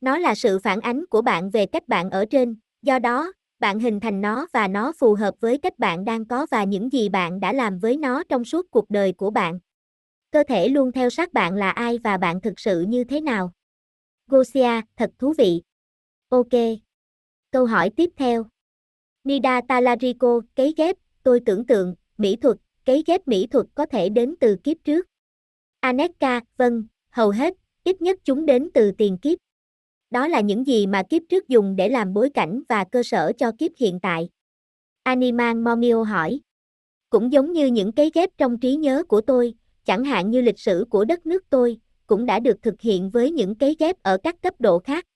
Nó là sự phản ánh của bạn về cách bạn ở trên, do đó, bạn hình thành nó và nó phù hợp với cách bạn đang có và những gì bạn đã làm với nó trong suốt cuộc đời của bạn. Cơ thể luôn theo sát bạn là ai và bạn thực sự như thế nào? Gosia, thật thú vị. Ok. Câu hỏi tiếp theo. Nida Talarico, cấy ghép, tôi tưởng tượng, mỹ thuật, cấy ghép mỹ thuật có thể đến từ kiếp trước. Aneka, vâng, hầu hết, ít nhất chúng đến từ tiền kiếp. Đó là những gì mà kiếp trước dùng để làm bối cảnh và cơ sở cho kiếp hiện tại. Animan Momio hỏi. Cũng giống như những cấy ghép trong trí nhớ của tôi, chẳng hạn như lịch sử của đất nước tôi, cũng đã được thực hiện với những cấy ghép ở các cấp độ khác.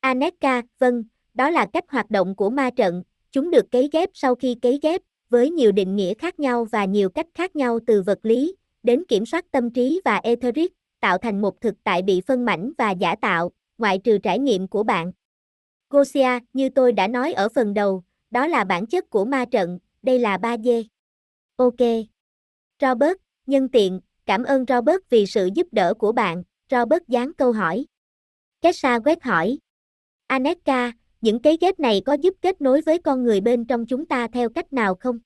Aneka, vâng, đó là cách hoạt động của ma trận, chúng được cấy ghép sau khi cấy ghép, với nhiều định nghĩa khác nhau và nhiều cách khác nhau từ vật lý, đến kiểm soát tâm trí và etheric, tạo thành một thực tại bị phân mảnh và giả tạo, ngoại trừ trải nghiệm của bạn. Gosia, như tôi đã nói ở phần đầu, đó là bản chất của ma trận, đây là 3D. Ok. Robert, nhân tiện, cảm ơn Robert vì sự giúp đỡ của bạn, Robert dán câu hỏi. Kesha quét hỏi. Aneka, những cái ghép này có giúp kết nối với con người bên trong chúng ta theo cách nào không?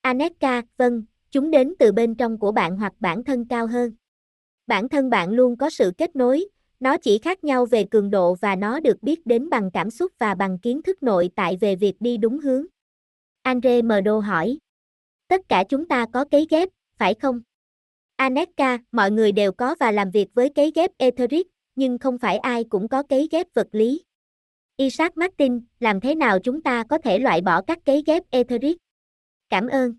Aneka, vâng, chúng đến từ bên trong của bạn hoặc bản thân cao hơn. Bản thân bạn luôn có sự kết nối, nó chỉ khác nhau về cường độ và nó được biết đến bằng cảm xúc và bằng kiến thức nội tại về việc đi đúng hướng. Andre Mdo hỏi. Tất cả chúng ta có cấy ghép, phải không? Aneka, mọi người đều có và làm việc với cấy ghép etheric, nhưng không phải ai cũng có cấy ghép vật lý. Isaac Martin, làm thế nào chúng ta có thể loại bỏ các cấy ghép etheric? Cảm ơn.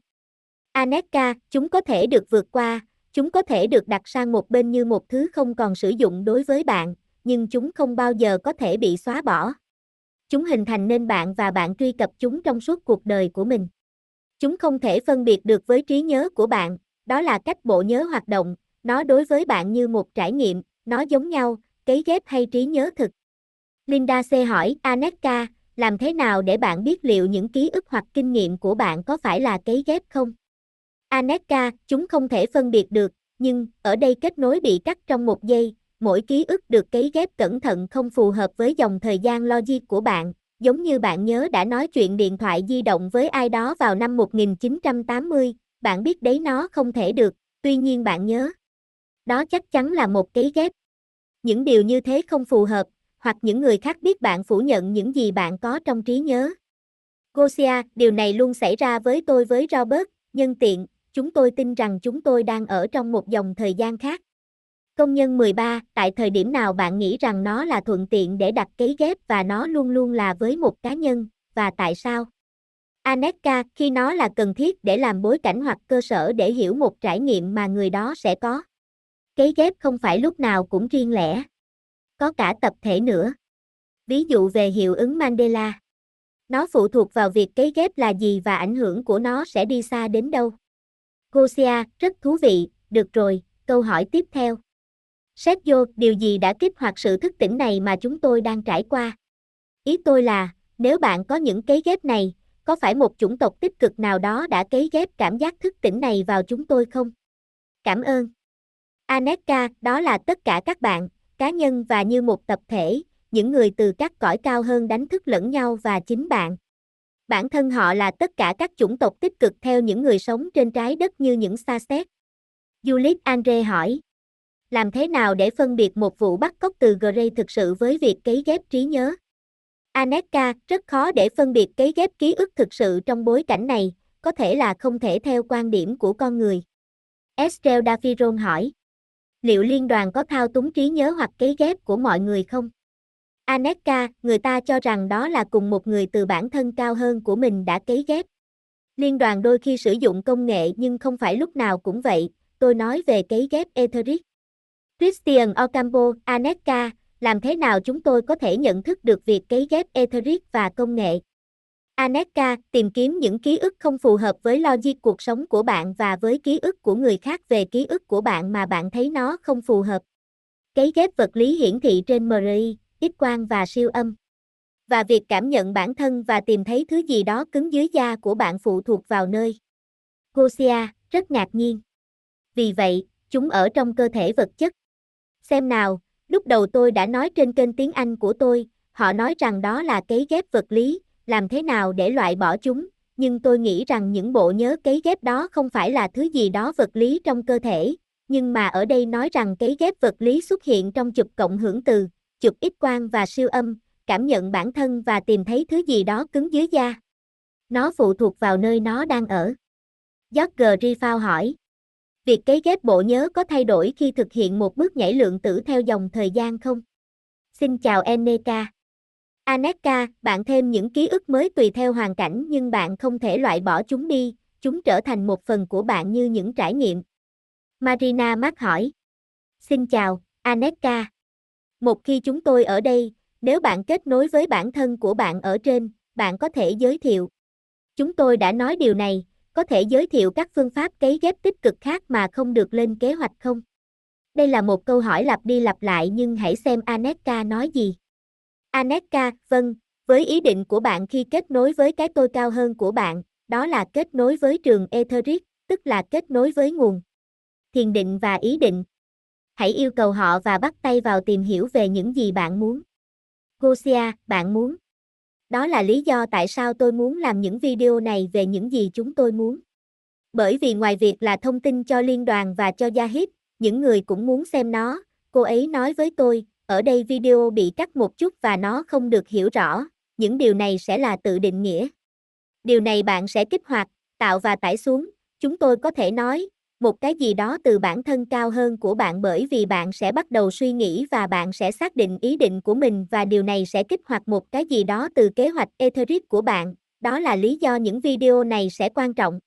Aneka, chúng có thể được vượt qua, chúng có thể được đặt sang một bên như một thứ không còn sử dụng đối với bạn, nhưng chúng không bao giờ có thể bị xóa bỏ. Chúng hình thành nên bạn và bạn truy cập chúng trong suốt cuộc đời của mình. Chúng không thể phân biệt được với trí nhớ của bạn, đó là cách bộ nhớ hoạt động, nó đối với bạn như một trải nghiệm, nó giống nhau, cấy ghép hay trí nhớ thực. Linda C hỏi, Aneka, làm thế nào để bạn biết liệu những ký ức hoặc kinh nghiệm của bạn có phải là cấy ghép không? Aneka, chúng không thể phân biệt được, nhưng, ở đây kết nối bị cắt trong một giây, mỗi ký ức được cấy ghép cẩn thận không phù hợp với dòng thời gian logic của bạn, giống như bạn nhớ đã nói chuyện điện thoại di động với ai đó vào năm 1980, bạn biết đấy nó không thể được, tuy nhiên bạn nhớ. Đó chắc chắn là một cấy ghép. Những điều như thế không phù hợp, hoặc những người khác biết bạn phủ nhận những gì bạn có trong trí nhớ. Gosia, điều này luôn xảy ra với tôi với Robert, nhân tiện, chúng tôi tin rằng chúng tôi đang ở trong một dòng thời gian khác. Công nhân 13, tại thời điểm nào bạn nghĩ rằng nó là thuận tiện để đặt cấy ghép và nó luôn luôn là với một cá nhân, và tại sao? Aneka, khi nó là cần thiết để làm bối cảnh hoặc cơ sở để hiểu một trải nghiệm mà người đó sẽ có. Cấy ghép không phải lúc nào cũng riêng lẻ. Có cả tập thể nữa. Ví dụ về hiệu ứng Mandela. Nó phụ thuộc vào việc cấy ghép là gì và ảnh hưởng của nó sẽ đi xa đến đâu. Gosia, rất thú vị, được rồi, câu hỏi tiếp theo. Xét vô, điều gì đã kích hoạt sự thức tỉnh này mà chúng tôi đang trải qua? Ý tôi là, nếu bạn có những cấy ghép này, có phải một chủng tộc tích cực nào đó đã cấy ghép cảm giác thức tỉnh này vào chúng tôi không? Cảm ơn. Aneka, đó là tất cả các bạn, cá nhân và như một tập thể, những người từ các cõi cao hơn đánh thức lẫn nhau và chính bạn. Bản thân họ là tất cả các chủng tộc tích cực theo những người sống trên trái đất như những xa xét. Juliet Andre hỏi. Làm thế nào để phân biệt một vụ bắt cóc từ Gray thực sự với việc cấy ghép trí nhớ? Aneka, rất khó để phân biệt cấy ghép ký ức thực sự trong bối cảnh này, có thể là không thể theo quan điểm của con người. Estelle Dafiron hỏi. Liệu liên đoàn có thao túng trí nhớ hoặc cấy ghép của mọi người không? Aneka, người ta cho rằng đó là cùng một người từ bản thân cao hơn của mình đã cấy ghép. Liên đoàn đôi khi sử dụng công nghệ nhưng không phải lúc nào cũng vậy, tôi nói về cấy ghép Etheric. Christian Ocampo, Aneka, làm thế nào chúng tôi có thể nhận thức được việc cấy ghép Etheric và công nghệ? Aneka, tìm kiếm những ký ức không phù hợp với logic cuộc sống của bạn và với ký ức của người khác về ký ức của bạn mà bạn thấy nó không phù hợp. Cấy ghép vật lý hiển thị trên MRI, X quang và siêu âm. Và việc cảm nhận bản thân và tìm thấy thứ gì đó cứng dưới da của bạn phụ thuộc vào nơi. Gosia, rất ngạc nhiên. Vì vậy, chúng ở trong cơ thể vật chất. Xem nào, lúc đầu tôi đã nói trên kênh tiếng Anh của tôi, họ nói rằng đó là cấy ghép vật lý, làm thế nào để loại bỏ chúng, nhưng tôi nghĩ rằng những bộ nhớ cấy ghép đó không phải là thứ gì đó vật lý trong cơ thể, nhưng mà ở đây nói rằng cấy ghép vật lý xuất hiện trong chụp cộng hưởng từ, chụp ít quang và siêu âm, cảm nhận bản thân và tìm thấy thứ gì đó cứng dưới da. Nó phụ thuộc vào nơi nó đang ở. George Rifau hỏi. Việc cấy ghép bộ nhớ có thay đổi khi thực hiện một bước nhảy lượng tử theo dòng thời gian không? Xin chào Eneka. Aneka, bạn thêm những ký ức mới tùy theo hoàn cảnh nhưng bạn không thể loại bỏ chúng đi, chúng trở thành một phần của bạn như những trải nghiệm. Marina Mark hỏi. Xin chào, Aneka. Một khi chúng tôi ở đây, nếu bạn kết nối với bản thân của bạn ở trên, bạn có thể giới thiệu. Chúng tôi đã nói điều này, có thể giới thiệu các phương pháp cấy ghép tích cực khác mà không được lên kế hoạch không? Đây là một câu hỏi lặp đi lặp lại nhưng hãy xem Aneka nói gì. Aneka, vâng, với ý định của bạn khi kết nối với cái tôi cao hơn của bạn, đó là kết nối với trường Etheric, tức là kết nối với nguồn. Thiền định và ý định. Hãy yêu cầu họ và bắt tay vào tìm hiểu về những gì bạn muốn. Gosia, bạn muốn. Đó là lý do tại sao tôi muốn làm những video này về những gì chúng tôi muốn. Bởi vì ngoài việc là thông tin cho liên đoàn và cho gia hiếp, những người cũng muốn xem nó, cô ấy nói với tôi, ở đây video bị cắt một chút và nó không được hiểu rõ, những điều này sẽ là tự định nghĩa. Điều này bạn sẽ kích hoạt, tạo và tải xuống, chúng tôi có thể nói, một cái gì đó từ bản thân cao hơn của bạn bởi vì bạn sẽ bắt đầu suy nghĩ và bạn sẽ xác định ý định của mình và điều này sẽ kích hoạt một cái gì đó từ kế hoạch Etheric của bạn, đó là lý do những video này sẽ quan trọng.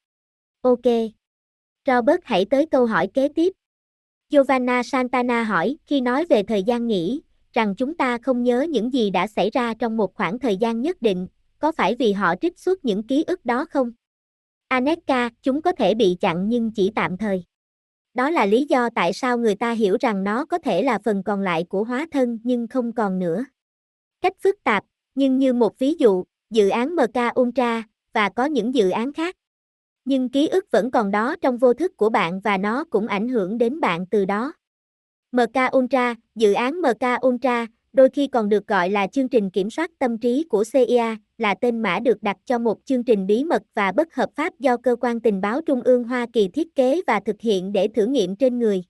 Ok. Robert hãy tới câu hỏi kế tiếp. Giovanna Santana hỏi, khi nói về thời gian nghỉ, rằng chúng ta không nhớ những gì đã xảy ra trong một khoảng thời gian nhất định, có phải vì họ trích xuất những ký ức đó không? Aneka, chúng có thể bị chặn nhưng chỉ tạm thời. Đó là lý do tại sao người ta hiểu rằng nó có thể là phần còn lại của hóa thân nhưng không còn nữa. Cách phức tạp, nhưng như một ví dụ, dự án MK Ultra, và có những dự án khác nhưng ký ức vẫn còn đó trong vô thức của bạn và nó cũng ảnh hưởng đến bạn từ đó. MK Ultra, dự án MK Ultra, đôi khi còn được gọi là chương trình kiểm soát tâm trí của CIA, là tên mã được đặt cho một chương trình bí mật và bất hợp pháp do cơ quan tình báo Trung ương Hoa Kỳ thiết kế và thực hiện để thử nghiệm trên người.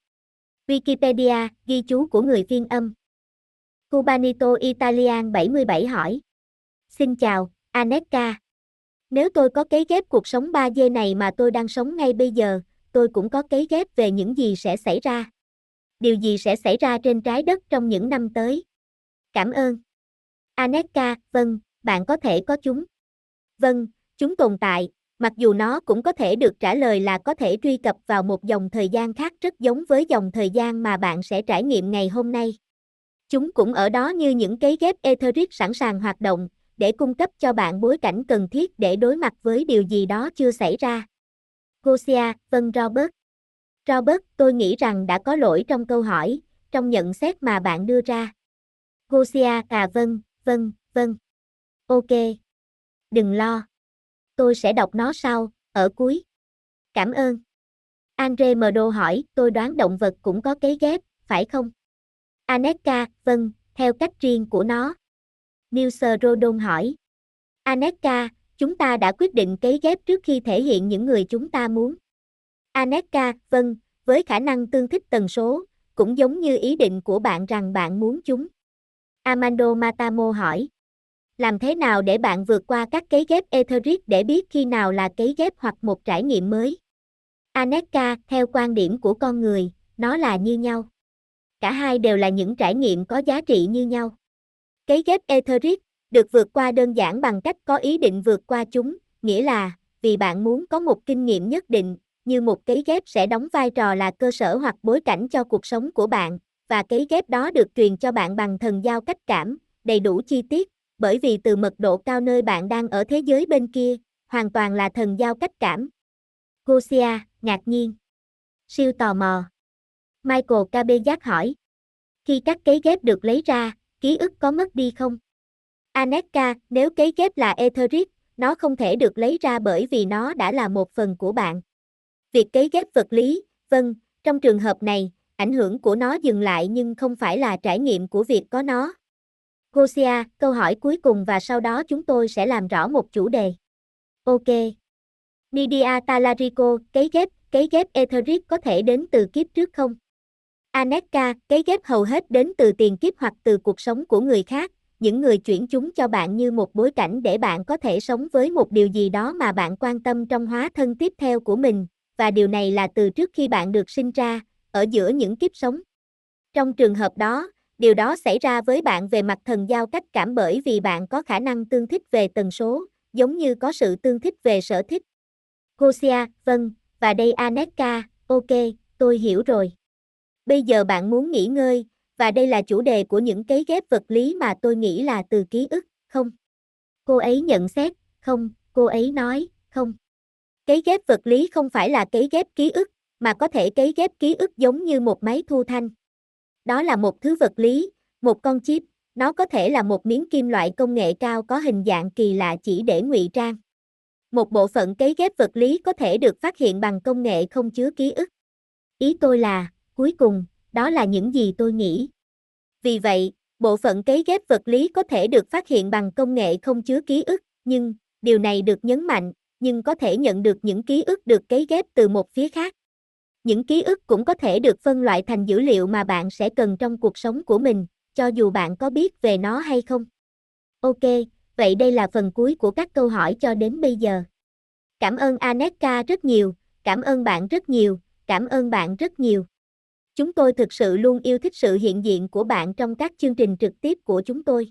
Wikipedia, ghi chú của người phiên âm. Cubanito Italian 77 hỏi. Xin chào, Aneka. Nếu tôi có cấy ghép cuộc sống 3D này mà tôi đang sống ngay bây giờ, tôi cũng có cấy ghép về những gì sẽ xảy ra. Điều gì sẽ xảy ra trên trái đất trong những năm tới? Cảm ơn. Aneka, vâng, bạn có thể có chúng. Vâng, chúng tồn tại, mặc dù nó cũng có thể được trả lời là có thể truy cập vào một dòng thời gian khác rất giống với dòng thời gian mà bạn sẽ trải nghiệm ngày hôm nay. Chúng cũng ở đó như những cái ghép etheric sẵn sàng hoạt động, để cung cấp cho bạn bối cảnh cần thiết để đối mặt với điều gì đó chưa xảy ra. Gosia, vâng Robert. Robert, tôi nghĩ rằng đã có lỗi trong câu hỏi, trong nhận xét mà bạn đưa ra. Gosia à vâng, vâng, vâng. Ok. Đừng lo. Tôi sẽ đọc nó sau, ở cuối. Cảm ơn. Andre Mdo hỏi, tôi đoán động vật cũng có cấy ghép, phải không? Aneka, vâng, theo cách riêng của nó. Nilser Rodon hỏi. Aneka, chúng ta đã quyết định cấy ghép trước khi thể hiện những người chúng ta muốn. Aneka, vâng, với khả năng tương thích tần số, cũng giống như ý định của bạn rằng bạn muốn chúng. Amando Matamo hỏi. Làm thế nào để bạn vượt qua các cấy ghép etheric để biết khi nào là cấy ghép hoặc một trải nghiệm mới? Aneka, theo quan điểm của con người, nó là như nhau. Cả hai đều là những trải nghiệm có giá trị như nhau. Cấy ghép etheric được vượt qua đơn giản bằng cách có ý định vượt qua chúng, nghĩa là vì bạn muốn có một kinh nghiệm nhất định, như một cấy ghép sẽ đóng vai trò là cơ sở hoặc bối cảnh cho cuộc sống của bạn, và cấy ghép đó được truyền cho bạn bằng thần giao cách cảm, đầy đủ chi tiết, bởi vì từ mật độ cao nơi bạn đang ở thế giới bên kia, hoàn toàn là thần giao cách cảm. Gosia, ngạc nhiên. Siêu tò mò. Michael Cabezak hỏi. Khi các cấy ghép được lấy ra, ký ức có mất đi không? Aneka, nếu cấy ghép là etheric, nó không thể được lấy ra bởi vì nó đã là một phần của bạn. Việc cấy ghép vật lý, vâng, trong trường hợp này, ảnh hưởng của nó dừng lại nhưng không phải là trải nghiệm của việc có nó. Gosia, câu hỏi cuối cùng và sau đó chúng tôi sẽ làm rõ một chủ đề. Ok. Nidia Talarico, cấy ghép, cấy ghép etheric có thể đến từ kiếp trước không? Aneka, cấy ghép hầu hết đến từ tiền kiếp hoặc từ cuộc sống của người khác, những người chuyển chúng cho bạn như một bối cảnh để bạn có thể sống với một điều gì đó mà bạn quan tâm trong hóa thân tiếp theo của mình, và điều này là từ trước khi bạn được sinh ra, ở giữa những kiếp sống. Trong trường hợp đó, điều đó xảy ra với bạn về mặt thần giao cách cảm bởi vì bạn có khả năng tương thích về tần số, giống như có sự tương thích về sở thích. Gosia, vâng, và đây Aneka, ok, tôi hiểu rồi. Bây giờ bạn muốn nghỉ ngơi, và đây là chủ đề của những cấy ghép vật lý mà tôi nghĩ là từ ký ức, không? Cô ấy nhận xét, không, cô ấy nói, không. Cấy ghép vật lý không phải là cấy ghép ký ức, mà có thể cấy ghép ký ức giống như một máy thu thanh. Đó là một thứ vật lý, một con chip, nó có thể là một miếng kim loại công nghệ cao có hình dạng kỳ lạ chỉ để ngụy trang. Một bộ phận cấy ghép vật lý có thể được phát hiện bằng công nghệ không chứa ký ức. Ý tôi là, cuối cùng, đó là những gì tôi nghĩ. Vì vậy, bộ phận cấy ghép vật lý có thể được phát hiện bằng công nghệ không chứa ký ức, nhưng, điều này được nhấn mạnh, nhưng có thể nhận được những ký ức được cấy ghép từ một phía khác. Những ký ức cũng có thể được phân loại thành dữ liệu mà bạn sẽ cần trong cuộc sống của mình, cho dù bạn có biết về nó hay không. Ok, vậy đây là phần cuối của các câu hỏi cho đến bây giờ. Cảm ơn Aneka rất nhiều, cảm ơn bạn rất nhiều, cảm ơn bạn rất nhiều. Chúng tôi thực sự luôn yêu thích sự hiện diện của bạn trong các chương trình trực tiếp của chúng tôi.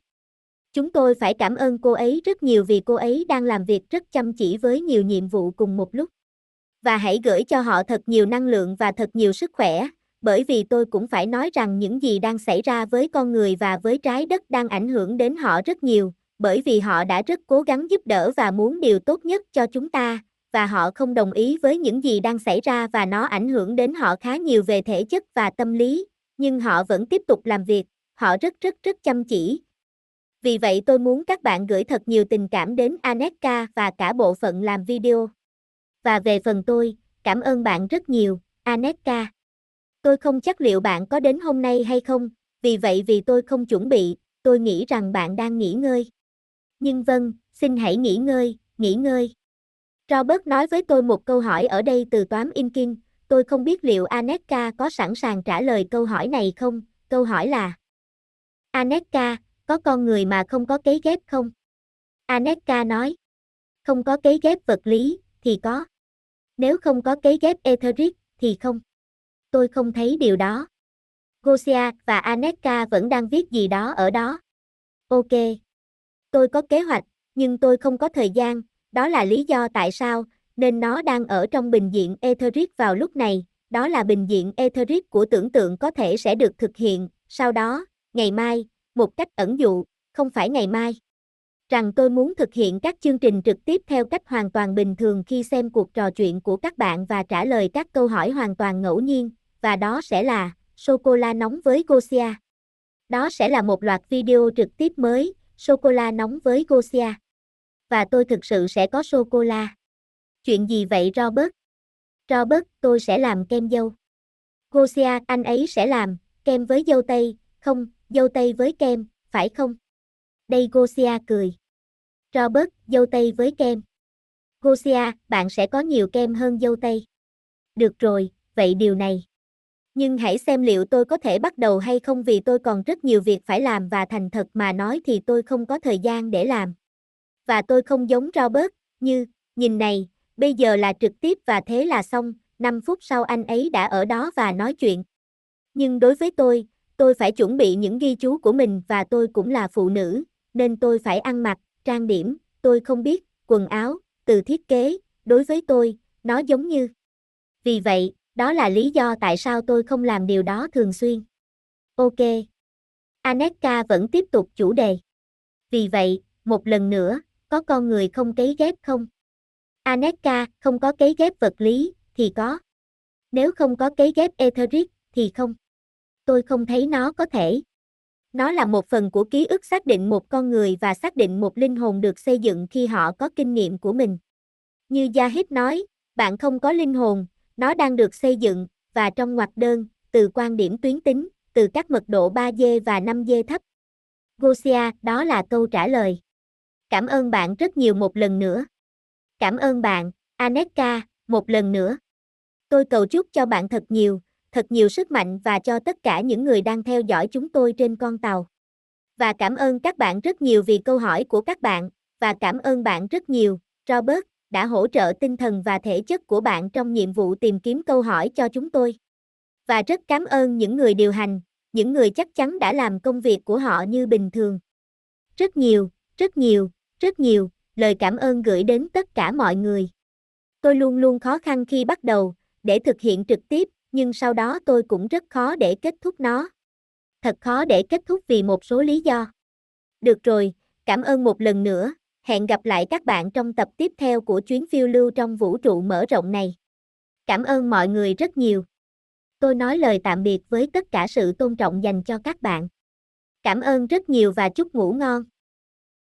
Chúng tôi phải cảm ơn cô ấy rất nhiều vì cô ấy đang làm việc rất chăm chỉ với nhiều nhiệm vụ cùng một lúc. Và hãy gửi cho họ thật nhiều năng lượng và thật nhiều sức khỏe, bởi vì tôi cũng phải nói rằng những gì đang xảy ra với con người và với trái đất đang ảnh hưởng đến họ rất nhiều, bởi vì họ đã rất cố gắng giúp đỡ và muốn điều tốt nhất cho chúng ta, và họ không đồng ý với những gì đang xảy ra và nó ảnh hưởng đến họ khá nhiều về thể chất và tâm lý, nhưng họ vẫn tiếp tục làm việc, họ rất rất rất chăm chỉ. Vì vậy tôi muốn các bạn gửi thật nhiều tình cảm đến Aneka và cả bộ phận làm video. Và về phần tôi, cảm ơn bạn rất nhiều, Aneka. Tôi không chắc liệu bạn có đến hôm nay hay không, vì vậy vì tôi không chuẩn bị, tôi nghĩ rằng bạn đang nghỉ ngơi. Nhưng vâng, xin hãy nghỉ ngơi, nghỉ ngơi. Robert nói với tôi một câu hỏi ở đây từ toán Inkin. tôi không biết liệu Aneka có sẵn sàng trả lời câu hỏi này không, câu hỏi là Aneka, có con người mà không có cấy ghép không? Aneka nói, không có cấy ghép vật lý, thì có. Nếu không có cấy ghép etheric, thì không. Tôi không thấy điều đó. Gosia và Aneka vẫn đang viết gì đó ở đó. Ok. Tôi có kế hoạch, nhưng tôi không có thời gian, đó là lý do tại sao, nên nó đang ở trong bình diện Etheric vào lúc này, đó là bình diện Etheric của tưởng tượng có thể sẽ được thực hiện, sau đó, ngày mai, một cách ẩn dụ, không phải ngày mai. Rằng tôi muốn thực hiện các chương trình trực tiếp theo cách hoàn toàn bình thường khi xem cuộc trò chuyện của các bạn và trả lời các câu hỏi hoàn toàn ngẫu nhiên, và đó sẽ là sô-cô-la nóng với Gosia. Đó sẽ là một loạt video trực tiếp mới, sô-cô-la nóng với Gosia. Và tôi thực sự sẽ có sô-cô-la. Chuyện gì vậy Robert? Robert, tôi sẽ làm kem dâu. Gosia, anh ấy sẽ làm, kem với dâu tây, không, dâu tây với kem, phải không? Đây Gosia cười. Robert, dâu tây với kem. Gosia, bạn sẽ có nhiều kem hơn dâu tây. Được rồi, vậy điều này. Nhưng hãy xem liệu tôi có thể bắt đầu hay không vì tôi còn rất nhiều việc phải làm và thành thật mà nói thì tôi không có thời gian để làm. Và tôi không giống Robert, như, nhìn này, bây giờ là trực tiếp và thế là xong, 5 phút sau anh ấy đã ở đó và nói chuyện. Nhưng đối với tôi, tôi phải chuẩn bị những ghi chú của mình và tôi cũng là phụ nữ, nên tôi phải ăn mặc, trang điểm, tôi không biết, quần áo, từ thiết kế, đối với tôi, nó giống như. Vì vậy, đó là lý do tại sao tôi không làm điều đó thường xuyên. Ok. Aneka vẫn tiếp tục chủ đề. Vì vậy, một lần nữa, có con người không cấy ghép không? Aneka, không có cấy ghép vật lý, thì có. Nếu không có cấy ghép etheric, thì không. Tôi không thấy nó có thể. Nó là một phần của ký ức xác định một con người và xác định một linh hồn được xây dựng khi họ có kinh nghiệm của mình. Như Jahid nói, bạn không có linh hồn, nó đang được xây dựng, và trong ngoặc đơn, từ quan điểm tuyến tính, từ các mật độ 3D và 5D thấp. Gosia, đó là câu trả lời. Cảm ơn bạn rất nhiều một lần nữa. Cảm ơn bạn, Aneka, một lần nữa. Tôi cầu chúc cho bạn thật nhiều, thật nhiều sức mạnh và cho tất cả những người đang theo dõi chúng tôi trên con tàu. Và cảm ơn các bạn rất nhiều vì câu hỏi của các bạn, và cảm ơn bạn rất nhiều, Robert, đã hỗ trợ tinh thần và thể chất của bạn trong nhiệm vụ tìm kiếm câu hỏi cho chúng tôi. Và rất cảm ơn những người điều hành, những người chắc chắn đã làm công việc của họ như bình thường. Rất nhiều, rất nhiều, rất nhiều, lời cảm ơn gửi đến tất cả mọi người. Tôi luôn luôn khó khăn khi bắt đầu, để thực hiện trực tiếp, nhưng sau đó tôi cũng rất khó để kết thúc nó. Thật khó để kết thúc vì một số lý do. Được rồi, cảm ơn một lần nữa, hẹn gặp lại các bạn trong tập tiếp theo của chuyến phiêu lưu trong vũ trụ mở rộng này. Cảm ơn mọi người rất nhiều. Tôi nói lời tạm biệt với tất cả sự tôn trọng dành cho các bạn. Cảm ơn rất nhiều và chúc ngủ ngon.